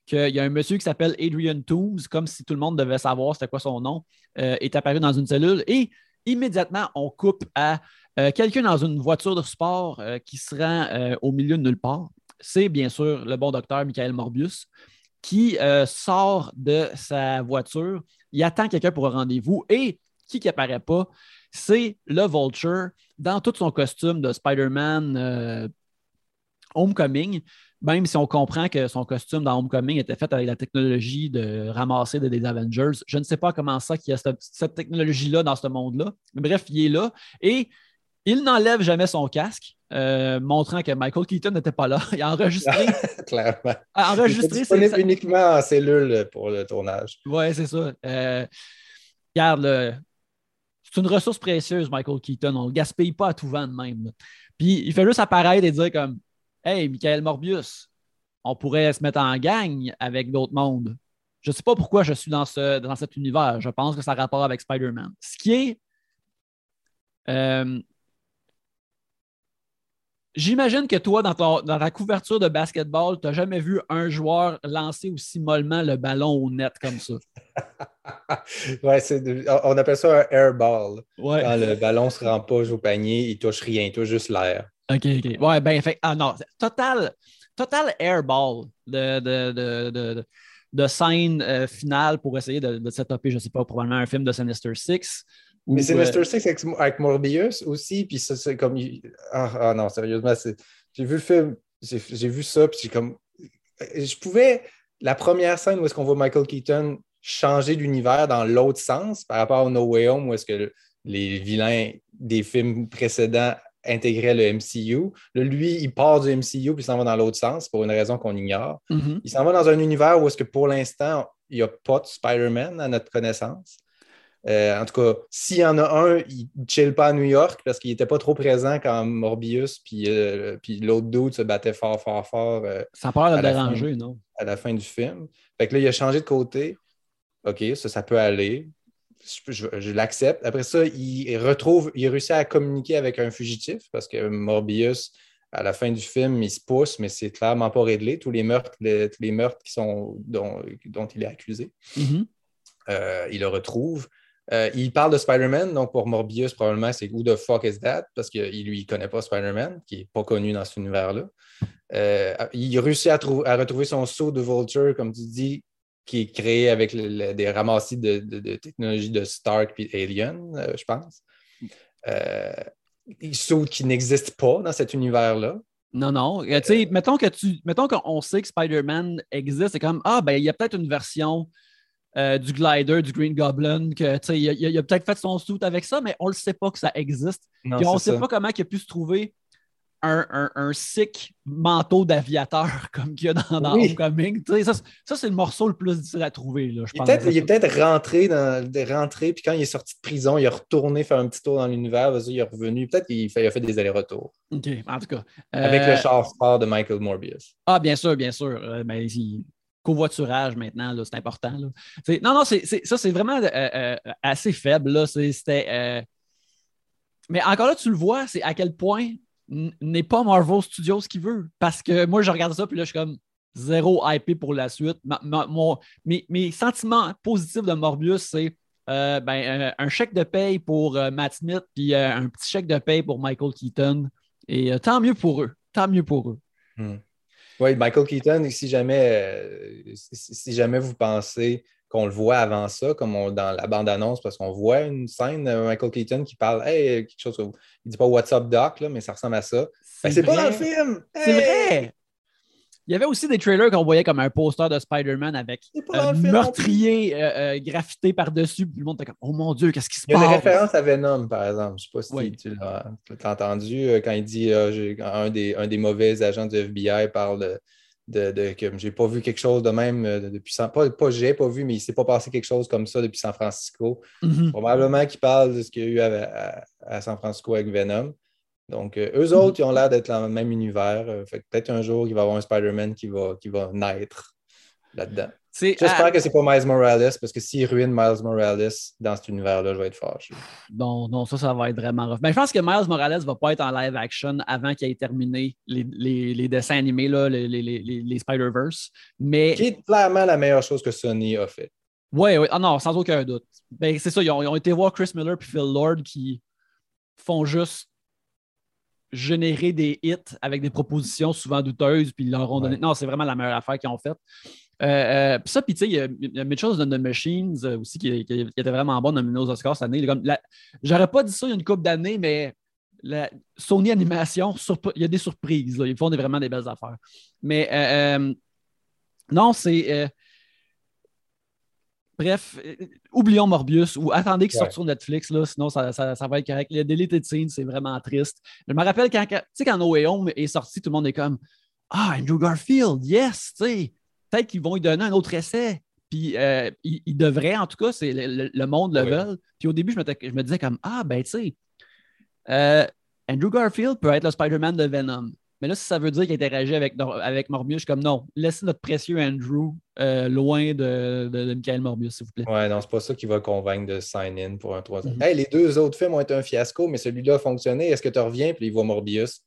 qu'il y a un monsieur qui s'appelle Adrian Toombs, comme si tout le monde devait savoir c'était quoi son nom, est apparu dans une cellule et immédiatement, on coupe à euh, quelqu'un dans une voiture de sport euh, qui se rend euh, au milieu de nulle part. C'est bien sûr le bon docteur Michael Morbius qui sort de sa voiture. Il attend quelqu'un pour un rendez-vous et qui n'apparaît pas, c'est le Vulture dans tout son costume de Spider-Man Homecoming même si on comprend que son costume dans Homecoming était fait avec la technologie de ramasser des, Avengers, je ne sais pas comment ça qu'il y a cette, technologie-là dans ce monde-là. Bref, il est là et il n'enlève jamais son casque, euh, montrant que Michael Keaton n'était pas là. Il a enregistré. Clairement. A enregistré. Uniquement en cellule pour le tournage. Oui, c'est ça. Euh, regarde, c'est une ressource précieuse, Michael Keaton. On ne le gaspille pas à tout vent de même. Puis il fait juste apparaître et dire comme Hey, Michael Morbius, on pourrait se mettre en gang avec d'autres mondes. Je ne sais pas pourquoi je suis dans, ce, dans cet univers. Je pense que ça a rapport avec Spider-Man. Ce qui est. Euh, j'imagine que toi, dans, dans ta couverture de basketball, tu n'as jamais vu un joueur lancer aussi mollement le ballon au net comme ça. ouais, on appelle ça un airball. Quand le ballon ne se rend pas au panier, il ne touche rien, il touche juste l'air. OK, OK. Ouais, ben, fait, ah non, total, total airball de, de, de, de scène euh, finale pour essayer de, de setuper, je ne sais pas, probablement un film de Sinister Six. Mais Sinister euh, Six avec, Morbius aussi, puis ça, c'est comme. Ah, ah, non, sérieusement, j'ai vu le film, j'ai vu ça, puis j'ai comme. Je pouvais. La première scène où est-ce qu'on voit Michael Keaton changer d'univers dans l'autre sens par rapport au No Way Home, où est-ce que les vilains des films précédents intégrait le MCU. lui, il part du MCU puis il s'en va dans l'autre sens pour une raison qu'on ignore. Mm-hmm. Il s'en va dans un univers où est-ce que pour l'instant, il n'y a pas de Spider-Man à notre connaissance. Euh, en tout cas, s'il y en a un, il ne chill pas à New York parce qu'il n'était pas trop présent quand Morbius puis, euh, puis l'autre dude se battait fort, fort, fort. Euh, ça n'a pas déranger, non? À la fin du film. Fait que là, il a changé de côté. OK, ça, ça peut aller je, l'accepte. Après ça, il retrouve, il réussit à communiquer avec un fugitif parce que Morbius, à la fin du film, il se pousse, mais c'est clairement pas réglé. Tous les meurtres, tous les meurtres qui sont, dont, il est accusé, mm-hmm. euh, il le retrouve. Euh, il parle de Spider-Man, donc pour Morbius, probablement, c'est Who the fuck is that? Parce qu'il lui, il connaît pas Spider-Man, qui n'est pas connu dans cet univers-là. Euh, il réussit à, à, retrouver son saut de Vulture, comme tu dis, qui est créé avec des ramassis de, de, technologie de Stark et Alien, euh, je pense. Euh, saute qui n'existe pas dans cet univers-là. Non, non. Euh, tu sais, mettons que tu mettons qu'on sait que Spider-Man existe, c'est comme Ah, ben, il y a peut-être une version euh, du glider, du Green Goblin, que il a, il a peut-être fait son suit avec ça, mais on ne le sait pas que ça existe. Non, on ne sait pas comment il a pu se trouver un, un, sick manteau d'aviateur comme qu'il y a dans, dans Homecoming. Ça, ça c'est le morceau le plus difficile à trouver. Là, je il, est il est peut-être rentré, dans, rentré, puis quand il est sorti de prison, il est retourné faire un petit tour dans l'univers, il est revenu. Peut-être qu'il a fait des allers-retours. OK, en tout cas. Avec le euh, char sport de Michael Morbius. Ah, bien sûr, bien sûr. Euh, ben, covoiturage maintenant, c'est important. Là. Non, non, ça, c'est vraiment euh, assez faible. C'était. Mais encore là, tu le vois, c'est à quel point n'est pas Marvel Studios qui veut. Parce que moi, je regarde ça, puis là, je suis comme zéro hypé pour la suite. mes, sentiments positifs de Morbius, c'est euh, ben, euh, un chèque de paye pour euh, Matt Smith, puis un petit chèque de paye pour Michael Keaton. Et tant mieux pour eux. Tant mieux pour eux. Hmm. Oui, Michael Keaton, si jamais, si jamais vous pensez qu'on le voit avant ça, comme dans la bande-annonce, parce qu'on voit une scène de Michael Keaton qui parle Hey, quelque chose. Il dit pas What's up, Doc, là, mais ça ressemble à ça. C'est ben, pas dans le film! C'est vrai! Il y avait aussi des trailers qu'on voyait comme un poster de Spider-Man avec un meurtrier euh, euh, graffité par-dessus. Tout le monde était comme Oh mon Dieu, qu'est-ce qui se passe? Il y a une référence à Venom, par exemple. Je ne sais pas si tu l'as entendu euh, quand il dit un, des, un des mauvais agents du FBI parle de de, que j'ai pas vu quelque chose de même euh, depuis San pas, pas j'ai pas vu, mais il s'est pas passé quelque chose comme ça depuis San Francisco. Mhm. Probablement qu'il parle de ce qu'il y a eu à, à- à San Francisco avec Venom. Donc, euh, eux autres, ils ont l'air d'être dans le même univers. Euh, fait peut-être un jour, il va y avoir un Spider-Man qui va, qui va naître là-dedans. J'espère ah, que c'est pas Miles Morales, parce que s'il ruine Miles Morales dans cet univers-là, je vais être fâché. Non, non, ça, ça va être vraiment rough. Mais je pense que Miles Morales va pas être en live action avant qu'il ait terminé les, les- les dessins animés, là, les, les- les- les Spider-Verse. Mais Qui est clairement la meilleure chose que Sony a fait. Oui, oui. Ah non, sans aucun doute. Ben, c'est ça, ils ont, ils ont été voir Chris Miller et Phil Lord qui font juste générer des hits avec des propositions souvent douteuses, puis ils leur ont donné. Ouais. Non, c'est vraiment la meilleure affaire qu'ils ont faite. Euh, euh, puis ça, puis tu sais, il y a- il y a Mitchell's and the Machines euh, aussi qui, qui- qui était vraiment bon nominé aux Oscars cette année. Comme la- J'aurais pas dit ça il y a une couple d'années, mais la Sony Animation, surp- il y a des surprises. là. Ils font des- vraiment des belles affaires. Mais euh, non, c'est. Bref, oublions Morbius ou attendez qu'il sorte sur Netflix, là, sinon ça, ça- ça va être correct. Le deleted scene, c'est vraiment triste. Je me rappelle quand, quand- quand No Way Home est sorti, tout le monde est comme Ah, Andrew Garfield, yes, tu sais, peut-être qu'ils vont lui donner un autre essai. Puis euh, ils, ils devraient, en tout cas, c'est le, monde le veut. Puis au début, je, me disais comme Ah, ben tu sais, euh, Andrew Garfield peut être le Spider-Man de Venom. Mais là, si ça veut dire qu'il interagit avec, avec Morbius, je suis comme non, laissez notre précieux Andrew euh, loin de, de, de Michael Morbius, s'il vous plaît. Ouais, non, c'est pas ça qui va convaincre de sign in pour un troisième. Mhm. Hey, les deux autres films ont été un fiasco, mais celui-là a fonctionné. Est-ce que tu reviens? Puis il voit Morbius.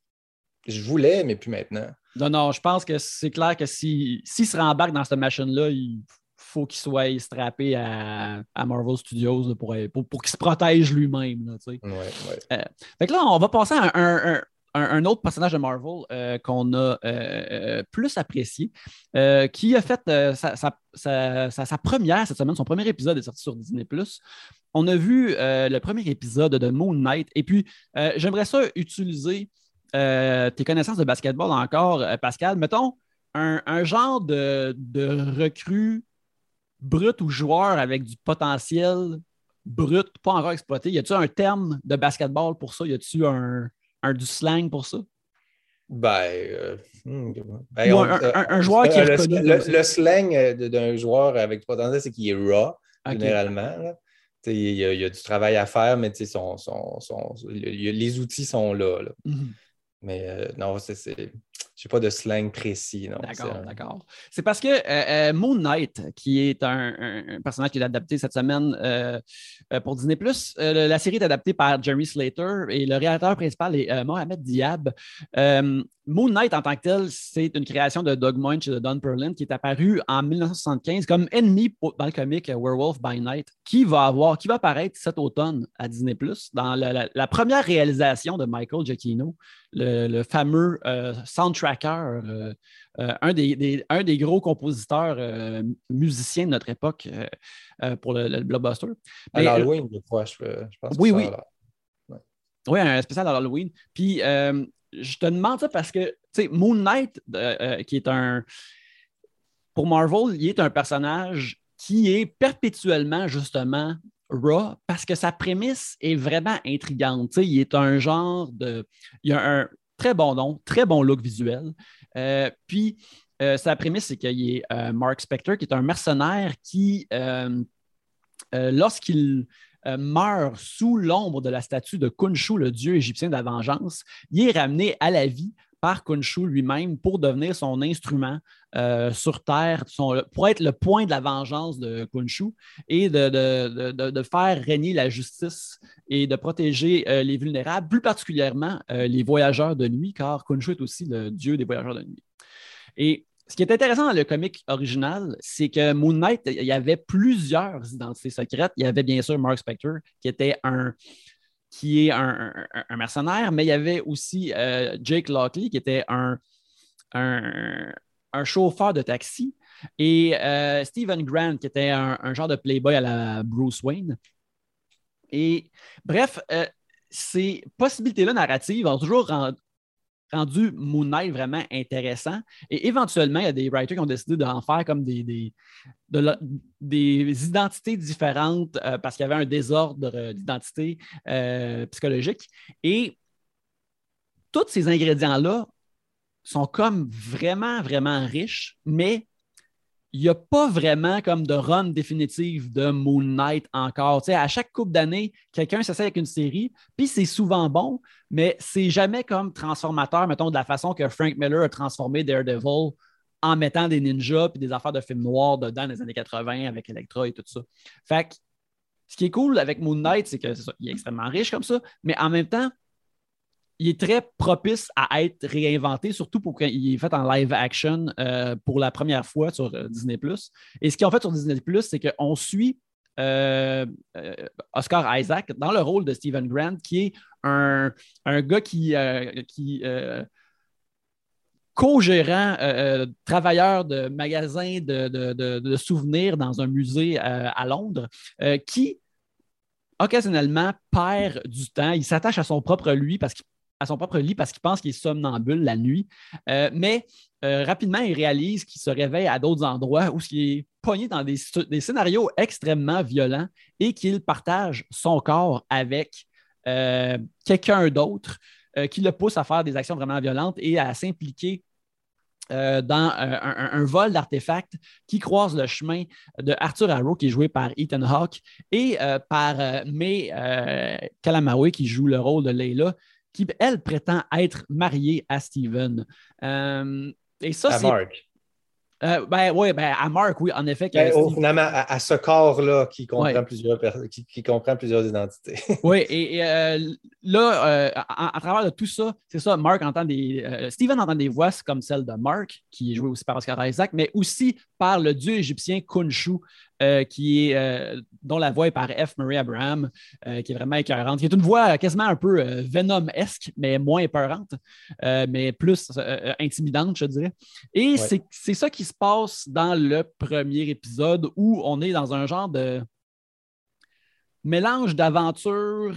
Je voulais, mais plus maintenant. Non, non, je pense que c'est clair que s'il si, se rembarque dans cette machine-là, il faut qu'il soit strappé à, à Marvel Studios là, pour, pour, pour qu'il se protège lui-même. Ouais, ouais. Fait que là, on va passer à un, un- un- un autre personnage de Marvel euh, qu'on a euh, euh, plus apprécié, euh, qui a fait euh, sa, sa- sa- sa- sa première cette semaine, son premier épisode est sorti sur Disney. On a vu euh, le premier épisode de Moon Knight. Et puis, euh, j'aimerais ça utiliser euh, tes connaissances de basketball encore, euh, Pascal. Mettons un, un genre de, de recrue brut ou joueur avec du potentiel brut, pas encore exploité. Y a-tu un terme de basketball pour ça? Y a-tu un, un du slang pour ça? Ben, euh, hmm, ben, on- un, un- un joueur qui est le, reconnu le- slang d'un joueur avec du potentiel, c'est qu'il est raw, généralement. là. Il y, a, il y a du travail à faire, mais son, les outils sont là. là. Mhm. Mais euh, non, c'est. Je n'ai pas de slang précis. D'accord, un- d'accord. C'est parce que euh, euh, Moon Knight, qui est un, personnage qui est adapté cette semaine euh, pour Disney+, la série est adaptée par Jeremy Slater et le réalisateur principal est Mohamed Diab. Moon Knight, en tant que tel, c'est une création de Doug Munch et de Don Perlin qui est apparu en 1975 comme ennemi dans le comic Werewolf by Night, qui va avoir, qui va apparaître cet automne à Disney+, dans la, la- la première réalisation de Michael Giacchino, le, le fameux euh, soundtracker, euh, euh, un, des, des- un des gros compositeurs euh, musiciens de notre époque pour le, le blockbuster. À fois, je, je pense. Oui, oui. Oui, un spécial à Halloween. Puis, je te demande ça parce que, Moon Knight, euh, euh, qui est un. Pour Marvel, il est un personnage qui est perpétuellement, justement, raw parce que sa prémisse est vraiment intrigante. Il est un genre de. Il a un très bon nom, très bon look visuel. Euh, puis, sa prémisse, c'est qu'il est Mark Spector, qui est un mercenaire qui, lorsqu'il euh, meurt sous l'ombre de la statue de Khonshu, le dieu égyptien de la vengeance, il est ramené à la vie par Khonshu lui-même pour devenir son instrument euh, sur Terre, pour être le point de la vengeance de Khonshu et de, faire régner la justice et de protéger euh, les vulnérables, plus particulièrement les voyageurs de nuit, car Khonshu est aussi le dieu des voyageurs de nuit. Ce qui est intéressant dans le comic original, c'est que Moon Knight, il y avait plusieurs identités secrètes. Il y avait bien sûr Mark Spector, qui était un qui est un, mercenaire, mais il y avait aussi euh, Jake Lockley, qui était un, un, chauffeur de taxi, et euh, Stephen Grant, qui était un, genre de playboy à la Bruce Wayne. Et bref, euh, ces possibilités-là narratives ont toujours rend- rendu Moon Knight vraiment intéressant. Et éventuellement, il y a des writers qui ont décidé d'en faire comme des, des, des identités différentes euh, parce qu'il y avait un désordre euh, d'identité euh, psychologique. Et tous ces ingrédients-là sont comme vraiment, vraiment riches, mais il n'y a pas vraiment comme de run définitive de Moon Knight encore. à chaque couple d'années, quelqu'un s'essaie avec une série, puis c'est souvent bon, mais c'est jamais comme transformateur, mettons, de la façon que Frank Miller a transformé Daredevil en mettant des ninjas puis des affaires de films noirs dedans dans les années 80 avec Electra et tout ça. Fait que ce qui est cool avec Moon Knight, c'est qu'il est extrêmement riche comme ça, mais en même temps, il est très propice à être réinventé, surtout pour qu'il est fait en live action euh, pour la première fois sur euh, Disney. Et ce qu'ils ont fait sur Disney, c'est qu'on suit euh, Oscar Isaac dans le rôle de Stephen Grant, qui est un, gars qui, qui co-gérant, travailleur de magasin de, souvenirs dans un musée à Londres, qui occasionnellement perd du temps. Il s'attache à son propre lui parce qu'il à son propre lit parce qu'il pense qu'il est somnambule la nuit. Euh, mais euh, rapidement, il réalise qu'il se réveille à d'autres endroits où il est pogné dans des, scénarios extrêmement violents et qu'il partage son corps avec euh, quelqu'un d'autre qui le pousse à faire des actions vraiment violentes et à s'impliquer dans un, vol d'artefacts qui croise le chemin de Arthur Harrow, qui est joué par Ethan Hawke, et par May Kalamawe, qui joue le rôle de Leila, qui, elle, prétend être mariée à Steven. Euh, et ça, c'est. Mark. Euh, ben oui, ben, à Mark, oui, en effet. Ben, finalement, à, ce corps-là qui comprend, plusieurs, qui, comprend plusieurs identités. oui, et, euh, là, à, travers de tout ça, c'est ça, Mark entend des. Steven entend des voix comme celle de Mark, qui est joué aussi par Oscar Isaac, mais aussi par le dieu égyptien Kunshu, euh, qui est, euh, dont la voix est par F. Murray Abraham, euh, qui est vraiment écœurante, qui est une voix quasiment un peu Venom-esque, mais moins épeurante, mais plus intimidante, je dirais. Et c'est ça qui se passe dans le premier épisode où on est dans un genre de mélange d'aventure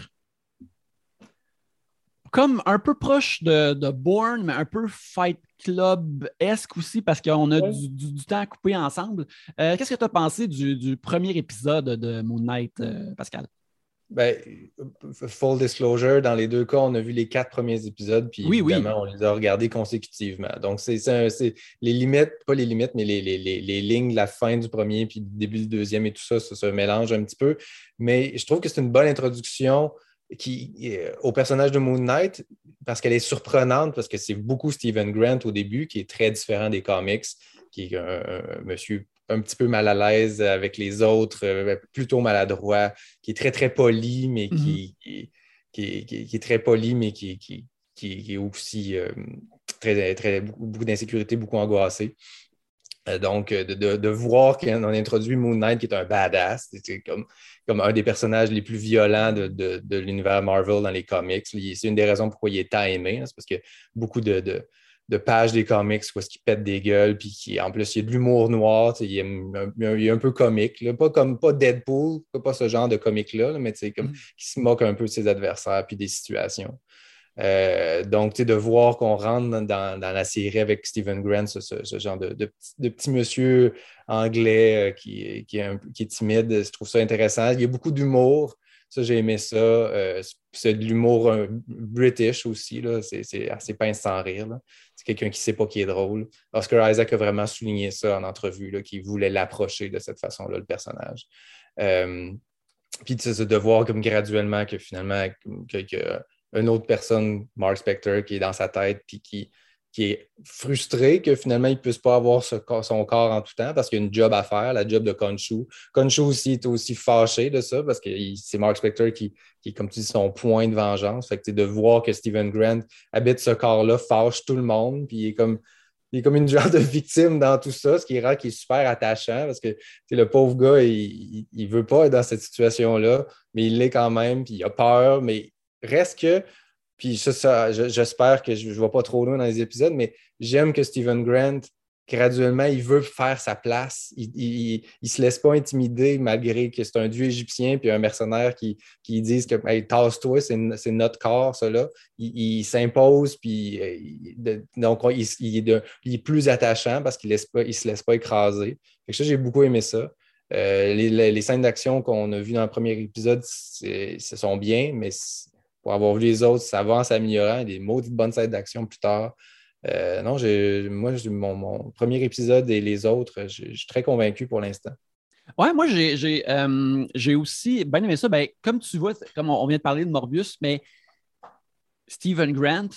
comme un peu proche de, de Bourne, mais un peu Fight Club-esque aussi, parce qu'on a du, temps à couper ensemble. Euh, qu'est-ce que tu as pensé du, premier épisode de Moon Knight, euh, Pascal? Ben, full disclosure, dans les deux cas, on a vu les quatre premiers épisodes, puis évidemment, on les a regardés consécutivement. Donc, c'est les limites, pas les limites, mais les, les, lignes, la fin du premier, puis le début du deuxième et tout ça, ça se mélange un petit peu. Mais je trouve que c'est une bonne introduction qui, euh, au personnage de Moon Knight parce qu'elle est surprenante, parce que c'est beaucoup Stephen Grant au début, qui est très différent des comics, qui est un, monsieur un petit peu mal à l'aise avec les autres, euh, plutôt maladroit, qui est très, très poli, mais qui, mm-hmm. qui, est très poli, mais qui, qui, est aussi euh, très, très, beaucoup d'insécurité, beaucoup angoissé. Donc, de, voir qu'on a introduit Moon Knight, qui est un badass, c'est comme comme un des personnages les plus violents de, l'univers Marvel dans les comics. C'est une des raisons pourquoi il est tant aimé. Hein. C'est parce que beaucoup de, pages des comics où est-ce qu'il pète des gueules, puis qui, en plus, il y a de l'humour noir, il est, un, peu comique. Pas comme pas Deadpool, pas ce genre de comique-là, mais comme, mm. qui se moque un peu de ses adversaires puis des situations. Euh, donc, de voir qu'on rentre dans, la série avec Stephen Grant, ce, genre de, petit monsieur anglais euh, qui, qui, est timide, je trouve ça intéressant. Il y a beaucoup d'humour. Ça, j'ai aimé ça. Euh, c'est de l'humour british aussi. C'est assez pince sans rire. C'est quelqu'un qui ne sait pas qui est drôle. Oscar Isaac a vraiment souligné ça en entrevue, qu'il voulait l'approcher de cette façon-là, le personnage. puis de voir comme graduellement que finalement, que une autre personne, Mark Spector, qui est dans sa tête, puis qui, qui est frustré que finalement, il ne puisse pas avoir son corps en tout temps parce qu'il y a une job à faire, la job de Conchu. Conchu aussi est aussi fâché de ça parce que c'est Mark Spector qui, qui, comme tu dis, son point de vengeance. Fait que de voir que Stephen Grant habite ce corps-là, fâche tout le monde, puis il est comme il est comme une genre de victime dans tout ça, ce qui rend qu'il est super attachant parce que le pauvre gars, il ne veut pas être dans cette situation-là, mais il l'est quand même, puis il a peur, mais reste que, puis ça, j'espère que je ne vais pas trop loin dans les épisodes, mais j'aime que Stephen Grant, graduellement, il veut faire sa place. Il ne se laisse pas intimider malgré que c'est un dieu égyptien puis un mercenaire qui, qui disent que hey, tasse-toi, c'est notre corps, cela. Il, s'impose, puis euh, donc il, est plus attachant parce qu'il ne se laisse pas écraser. ça, j'ai beaucoup aimé ça. Euh, les, scènes d'action qu'on a vues dans le premier épisode, ce sont bien, mais pour avoir vu les autres, ça va en s'améliorant, des maudites bonnes scènes d'action plus tard. non, moi, mon, mon, premier épisode et les autres, je suis très convaincu pour l'instant. Ouais, moi, j'ai aussi bien aimé ça. Ben, comme tu vois, comme on, vient de parler de Morbius, mais Stephen Grant,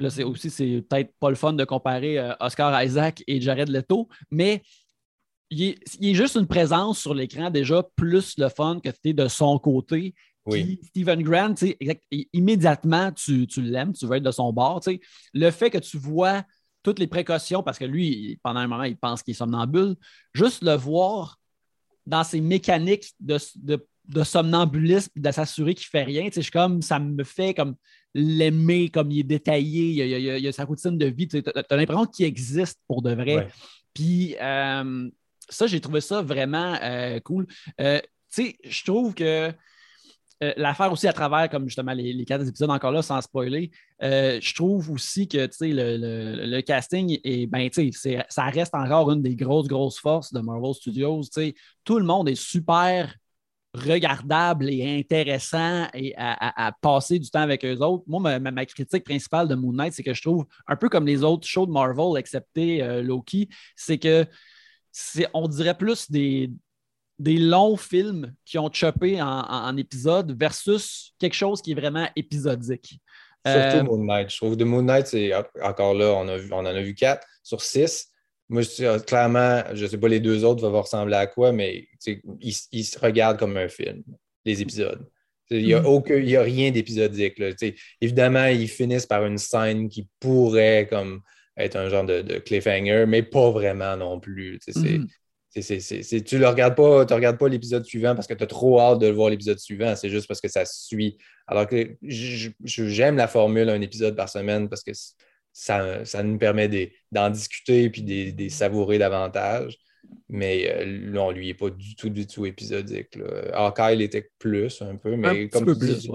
là, c'est aussi, c'est peut-être pas le fun de comparer Oscar Isaac et Jared Leto, mais il est, juste une présence sur l'écran déjà plus le fun que tu es de son côté. Oui. Stephen Grant, immédiatement, tu, l'aimes, tu veux être de son bord. Le fait que tu vois toutes les précautions, parce que lui, pendant un moment, il pense qu'il est somnambule, juste le voir dans ses mécaniques de, de, somnambulisme, de s'assurer qu'il ne fait rien, je comme, ça me fait comme l'aimer, comme il est détaillé, il a, sa routine de vie. Tu as, l'impression qu'il existe pour de vrai. Puis, euh, ça, j'ai trouvé ça vraiment euh, cool. Euh, tu sais, je trouve que euh, l'affaire aussi à travers, comme justement les, quatre épisodes encore là, sans spoiler, je trouve aussi que le, le, casting est, ben, ça reste encore une des grosses, grosses forces de Marvel Studios. Tout le monde est super regardable et intéressant et à, passer du temps avec eux autres. Moi, ma, critique principale de Moon Knight, c'est que je trouve, un peu comme les autres shows de Marvel, excepté Loki, c'est que on dirait plus des, des longs films qui ont chopé en, épisodes versus quelque chose qui est vraiment épisodique. Surtout euh, Moon Knight. Je trouve que Moon Knight, c'est encore là, on, a on en a vu quatre sur six. Moi, je, clairement, je ne sais pas les deux autres vont ressembler à quoi, mais ils, se regardent comme un film, les épisodes. Il n'y a, mm. a, rien d'épisodique. Évidemment, ils finissent par une scène qui pourrait comme être un genre de, cliffhanger, mais pas vraiment non plus. Tu ne regardes pas, regardes pas l'épisode suivant parce que tu as trop hâte de voir l'épisode suivant, c'est juste parce que ça suit. Alors que j'aime la formule un épisode par semaine parce que ça, ça nous permet d'en discuter et puis de savourer davantage. Mais euh, non, lui, il n'est pas du tout, du tout épisodique. Là. il était plus un peu, mais comme peu plus,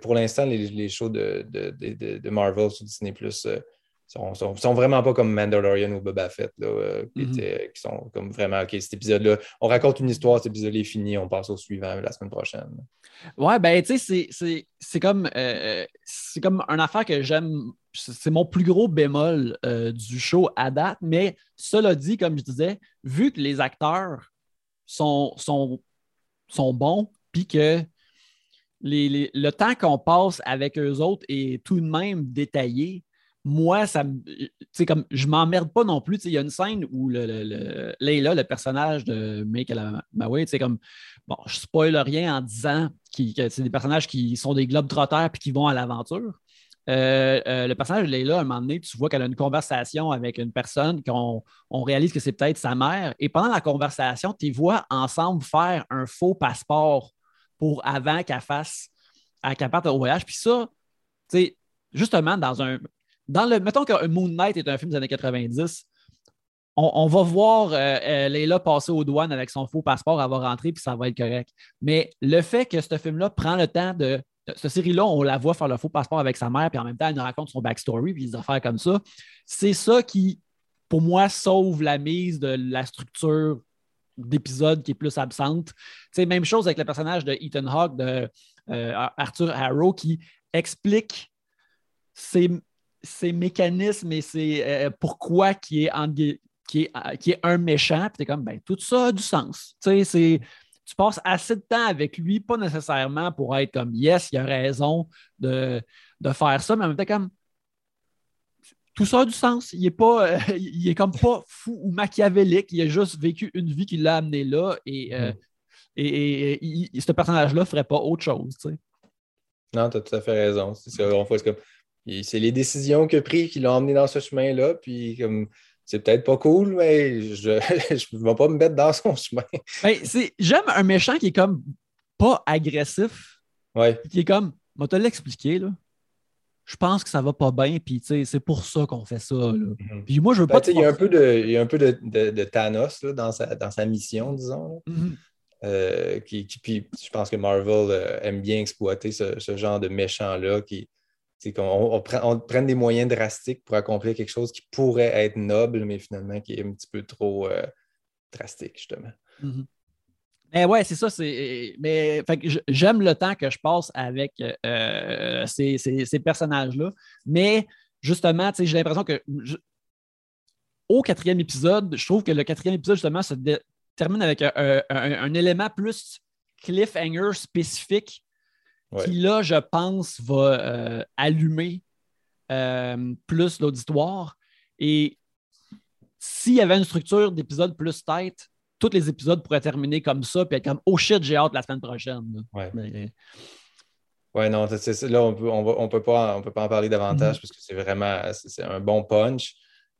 pour l'instant, les, shows de, de, Marvel sur Disney Plus euh, sont, sont, vraiment pas comme Mandalorian ou Boba Fett, euh, mm-hmm. qui, sont comme vraiment, OK, cet épisode-là, on raconte une histoire, cet épisode est fini, on passe au suivant la semaine prochaine. Ouais, ben, tu sais, c'est comme, euh, c'est comme une affaire que j'aime, c'est mon plus gros bémol euh, du show à date, mais cela dit, comme je disais, vu que les acteurs sont, sont, sont bons, puis que les, le temps qu'on passe avec eux autres est tout de même détaillé, moi, ça me. comme je m'emmerde pas non plus. Il y a une scène où le, le, Leila, le personnage de Make Maui, c'est comme. Bon, je spoil rien en disant que c'est des personnages qui sont des globes trotteurs puis qui vont à l'aventure. Euh, euh, le personnage de Leila, à un moment donné, tu vois qu'elle a une conversation avec une personne qu'on on réalise que c'est peut-être sa mère. Et pendant la conversation, tu vois ensemble faire un faux passeport pour avant qu'elle fasse, qu'elle parte au voyage. Puis ça, tu sais, justement, dans un, dans le, mettons que Moon Knight est un film des années 90, on, va voir euh, euh, Leila passer aux douanes avec son faux passeport, elle va rentrer, puis ça va être correct. Mais le fait que ce film-là prend le temps de. Cette série-là, on la voit faire le faux passeport avec sa mère, puis en même temps, elle nous raconte son backstory, puis des affaires comme ça. C'est ça qui, pour moi, sauve la mise de la structure d'épisode qui est plus absente. C'est même chose avec le personnage de Ethan Hawke, de euh, Arthur Harrow, qui explique ses, ces mécanismes et c'est euh, pourquoi qui est, qui, est, euh, qui est un méchant, puis tu es comme, ben, tout ça a du sens. Tu sais, tu passes assez de temps avec lui, pas nécessairement pour être comme, yes, il a raison de, faire ça, mais en même temps, comme, tout ça a du sens. Il est pas, euh, il est comme pas fou ou machiavélique. Il a juste vécu une vie qui l'a amené là et, mm. et, ce personnage-là ne ferait pas autre chose. Tu sais. Non, tu as tout à fait raison. C'est comme c'est les décisions qu'il a prises qui l'ont emmené dans ce chemin-là. Puis comme c'est peut-être pas cool, mais je ne vais pas me mettre dans son chemin. Ben, j'aime un méchant qui est comme pas agressif. Ouais. Qui est comme, moi te l'expliquer, là. Je pense que ça va pas bien, puis c'est pour ça qu'on fait ça. Là. Mm-hmm. Puis moi, je veux ben, pas. il, y a un peu de, il y a un peu de, de, Thanos là, dans, sa, dans sa mission, disons. Mm-hmm. Euh, qui, puis je pense que Marvel euh, aime bien exploiter ce, ce genre de méchant-là qui, qu'on on, prenne des moyens drastiques pour accomplir quelque chose qui pourrait être noble, mais finalement qui est un petit peu trop euh, drastique, justement. Mm-hmm. Mais ouais, c'est ça. Mais j'aime le temps que je passe avec euh, ces, personnages-là. Mais justement, j'ai l'impression que au quatrième épisode, je trouve que le quatrième épisode, justement, se termine avec un, élément plus cliffhanger spécifique qui, là, je pense, va euh, allumer euh, plus l'auditoire. Et s'il y avait une structure d'épisodes plus tête, tous les épisodes pourraient terminer comme ça, puis être comme Oh shit, j'ai hâte la semaine prochaine. Ouais. Ouais, non, là, on peut, on, peut pas, on peut pas en parler davantage mm-hmm. parce que c'est vraiment c'est un bon punch.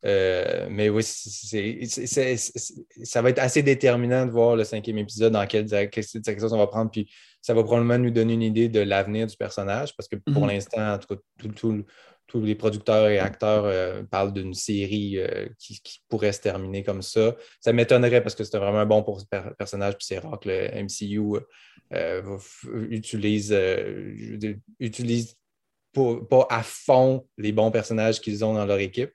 Euh, mais oui, ça va être assez déterminant de voir le cinquième épisode dans quelle direction on va prendre. Puis ça va probablement nous donner une idée de l'avenir du personnage parce que pour mhm. l'instant, en tout cas, tous les producteurs et acteurs euh, parlent d'une série euh, qui, pourrait se terminer comme ça. Ça m'étonnerait parce que c'est vraiment un bon personnage, puis c'est rare que le MCU utilise, utilise pas à fond les bons personnages qu'ils ont dans leur équipe.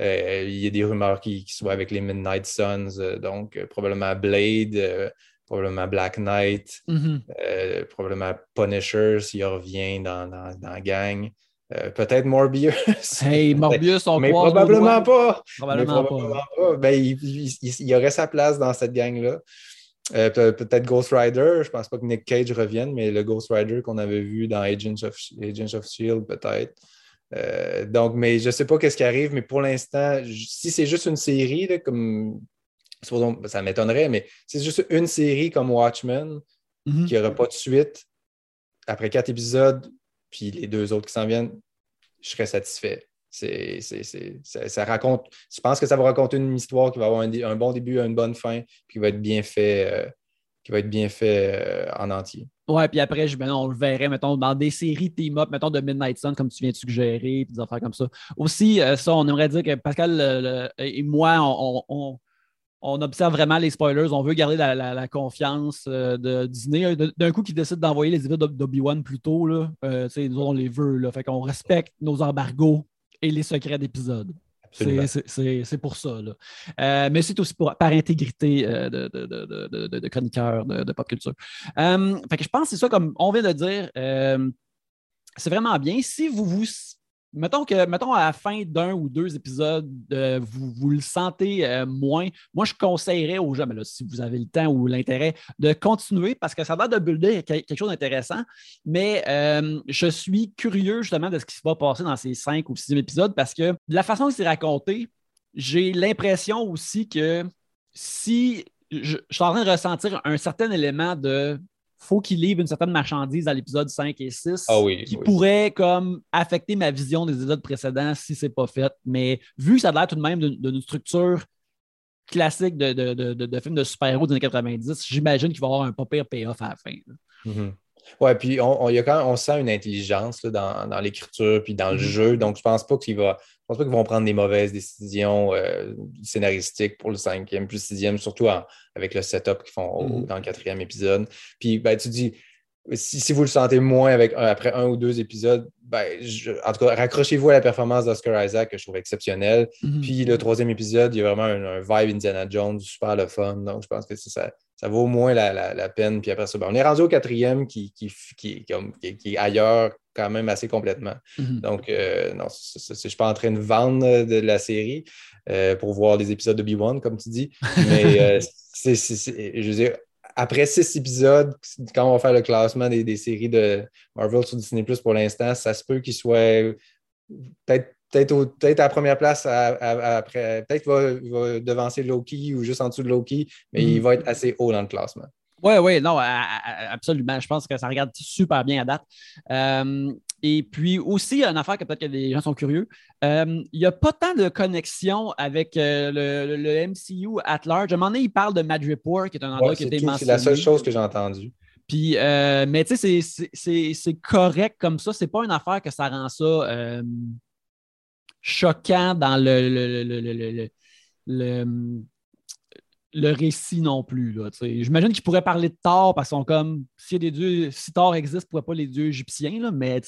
Euh, il y a des rumeurs qui, qui sont avec les Midnight Suns, euh, donc euh, probablement Blade, probablement Black Knight, mm-hmm. probablement Punisher s'il revient dans, la gang. peut-être Morbius. Hey, Morbius, on Mais probablement pas. Probablement, pas. Ben, il, aurait sa place dans cette gang-là. peut-être Ghost Rider. Je pense pas que Nick Cage revienne, mais le Ghost Rider qu'on avait vu dans Agents of, Agents of Shield, peut-être. Euh, donc, mais je ne sais pas qu'est-ce qui arrive, mais pour l'instant, si c'est juste une série, comme ça m'étonnerait, mais c'est juste une série comme Watchmen, mhm. qui n'aura pas de suite, après quatre épisodes, puis les deux autres qui s'en viennent, je serais satisfait. C'est, ça, raconte, je pense que ça va raconter une histoire qui va avoir un, bon début, une bonne fin, puis qui va être bien fait, euh, qui va être bien fait euh, en entier. Ouais, puis après, je, ben, on le verrait, mettons, dans des séries team-up, mettons, de Midnight Sun, comme tu viens de suggérer, puis des affaires comme ça. Aussi, euh, ça, on aimerait dire que Pascal et moi, on, observe vraiment les spoilers. On veut garder la, confiance euh, de Disney. D'un coup, qui décide d'envoyer les épisodes d'Obi-Wan plus tôt, là, nous, on les veut. Là, fait qu'on respecte nos embargos et les secrets d'épisodes. C'est pour ça. Euh, mais c'est aussi par intégrité euh, de, de, de, chroniqueur de, pop culture. Euh, fait que je pense que c'est ça, comme on vient de dire, c'est vraiment bien. Si vous vous mettons que, mettons, à la fin d'un ou deux épisodes, euh, vous, le sentez euh, moins. Moi, je conseillerais aux gens, mais là, si vous avez le temps ou l'intérêt, de continuer parce que ça a l'air de builder quelque chose d'intéressant. Mais euh, je suis curieux justement de ce qui se va passer dans ces cinq ou six épisodes parce que de la façon que c'est raconté, j'ai l'impression aussi que si je, suis en train de ressentir un certain élément de faut qu'il livre une certaine marchandise à l'épisode 5 et 6 ah qui pourrait comme affecter ma vision des épisodes précédents si c'est pas fait. Mais vu que ça a l'air tout de même d'une structure classique de, de, de, de films de super-héros des années 90, j'imagine qu'il va y avoir un pas pire payoff à la fin. Mm-hmm. Oui, puis on, y a quand on sent une intelligence dans, dans l'écriture puis dans le mm-hmm. jeu. Donc, je pense pas qu'il va. Je pense pas qu'ils vont prendre des mauvaises décisions euh, scénaristiques pour le cinquième, plus sixième, surtout avec le setup qu'ils font mm-hmm. dans le quatrième épisode. Puis ben, tu dis, si, vous le sentez moins avec après un ou deux épisodes, ben, en tout cas, raccrochez-vous à la performance d'Oscar Isaac que je trouve exceptionnelle. Puis le troisième épisode, il y a vraiment un, vibe Indiana Jones, super le fun. Donc, je pense que c'est ça ça vaut au moins la, peine. Puis après ça, ben, on est rendu au quatrième qui, qui, qui, est ailleurs quand même assez complètement. Mm-hmm. Donc, euh, non, je ne suis pas en train de vendre de la série euh, pour voir les épisodes de B1, comme tu dis. Mais euh, je veux dire, après six épisodes, quand on va faire le classement des, des séries de Marvel sur Disney Plus pour l'instant, ça se peut qu'il soit peut-être peut-être à la première place après. Peut-être qu'il va, devancer Loki ou juste en dessous de Loki, mais il mm. va être assez haut dans le classement. Oui, oui, non, absolument. Je pense que ça regarde super bien à date. Euh, et puis aussi, une affaire que peut-être que les gens sont curieux, euh, il n'y a pas tant de connexion avec euh, le, MCU at large. À un moment donné, il parle de Madripoor, qui est un endroit qui était mentionné. C'est la seule chose que j'ai entendue. Puis, mais tu sais, c'est correct comme ça. C'est pas une affaire que ça rend ça choquant dans le, récit non plus. J'imagine qu'ils pourraient parler de Thor parce qu'ils comme si des dieux, si Thor existe, pourquoi pas les dieux égyptiens, là, mais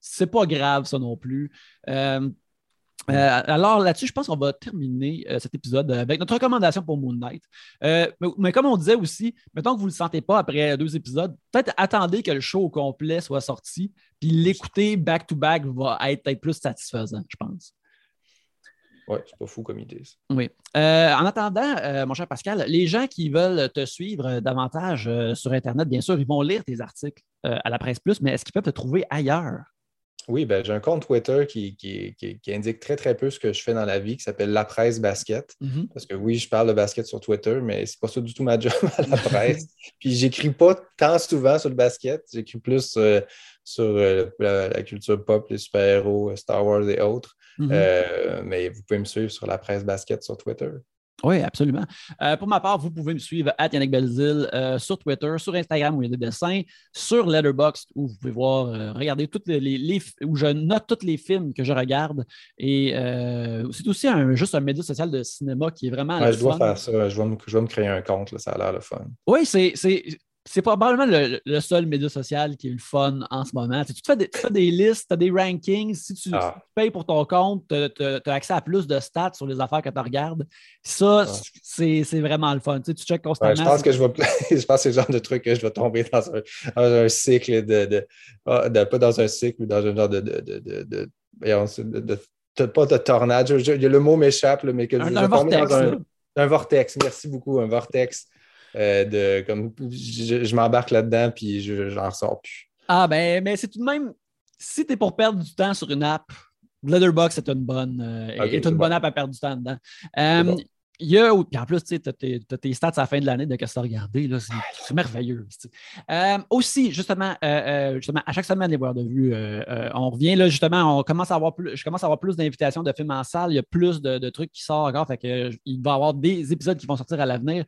c'est pas grave ça non plus. Euh, Euh, alors là-dessus, je pense qu'on va terminer euh, cet épisode avec notre recommandation pour Moon Knight. Euh, mais, comme on disait aussi, mettons que vous ne le sentez pas après deux épisodes, peut-être attendez que le show au complet soit sorti, puis l'écouter back-to-back va être peut-être plus satisfaisant, je pense. Oui, c'est pas fou comme idée. Oui. en attendant, mon cher Pascal, les gens qui veulent te suivre davantage sur Internet, bien sûr, ils vont lire tes articles à la presse plus, mais est-ce qu'ils peuvent te trouver ailleurs? Oui, ben, j'ai un compte Twitter qui, qui, indique très, très peu ce que je fais dans la vie, qui s'appelle La Presse Basket. Mm-hmm. Parce que oui, je parle de basket sur Twitter, mais c'est pas ça du tout ma job à la presse. Puis j'écris pas tant souvent sur le basket, j'écris plus euh, sur euh, la, culture pop, les super-héros, euh, Star Wars et autres. Mm-hmm. mais vous pouvez me suivre sur La Presse Basket sur Twitter. Oui, absolument. Euh, pour ma part, vous pouvez me suivre à Yannick Belzil euh, sur Twitter, sur Instagram où il y a des dessins, sur Letterboxd où vous pouvez voir, euh, regarder toutes les, où je note tous les films que je regarde. Et c'est aussi un, juste un média social de cinéma qui est vraiment. je dois faire ça. Je vais, me, créer un compte, ça a l'air le fun. Oui, c'est c'est probablement le, seul média social qui est le fun en ce moment. Tu, fais, des, des, listes, tu as des rankings. Si tu, ah. payes pour ton compte, tu as, accès à plus de stats sur les affaires que tu regardes. Ça, ah. c'est vraiment le fun. Tu, sais, tu checkes constamment. je pense que je vais je pense que c'est le genre de truc que je vais tomber dans un, cycle de, ah, de, Pas dans un cycle, mais dans un genre de. de, pas de tornade. le mot m'échappe, mais que un, je vais vortex, dans un, un vortex. Merci beaucoup, un vortex euh, de comme je, m'embarque là-dedden puis je j'en ressors plus. Ah ben, mais c'est tout de même, si tu es pour perdre du temps sur une app, Letterboxd est une bonne, euh, est une bonne app à perdre du temps dedans. Il y a, puis en plus, tu as, tes stats à la fin de l'année de qu'est-ce que tu as regardé. C'est merveilleux. Euh, aussi, justement, euh, euh, justement, à chaque semaine, les voix de vue, on revient là, justement, on commence à avoir plus, je commence à avoir plus d'invitations de films en salle. Il y a plus de, trucs qui sortent encore. Fait que, il va y avoir des épisodes qui vont sortir à l'avenir.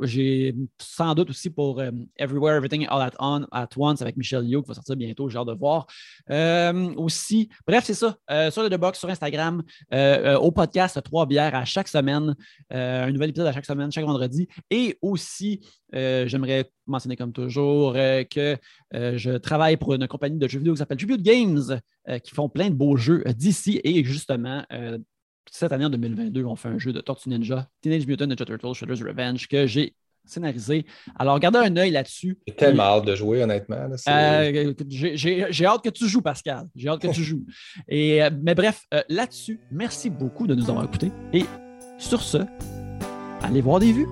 J'ai sans doute aussi pour Everywhere, Everything All at, on, at Once avec Michel Yo qui va sortir bientôt. J'ai hâte de voir. aussi, bref, c'est ça. sur le The Box, sur Instagram, au podcast Trois bières à chaque semaine. Euh, un nouvel épisode à chaque semaine, chaque vendredi. Et aussi, euh, j'aimerais mentionner comme toujours euh, que je travaille pour une compagnie de jeux vidéo qui s'appelle Tribute Games, qui font plein de beaux jeux d'ici. Et justement, cette année en 2022, on fait un jeu de Tortue Ninja, Teenage Mutant Ninja Turtles, Shredder's Revenge, que j'ai scénarisé. Alors, gardez un œil là-dessus. J'ai tellement hâte de jouer, honnêtement. J'ai hâte que tu joues, Pascal. J'ai hâte que tu joues. Et, mais bref, là-dessus, merci beaucoup de nous avoir écoutés et sur ce, allez voir des vues.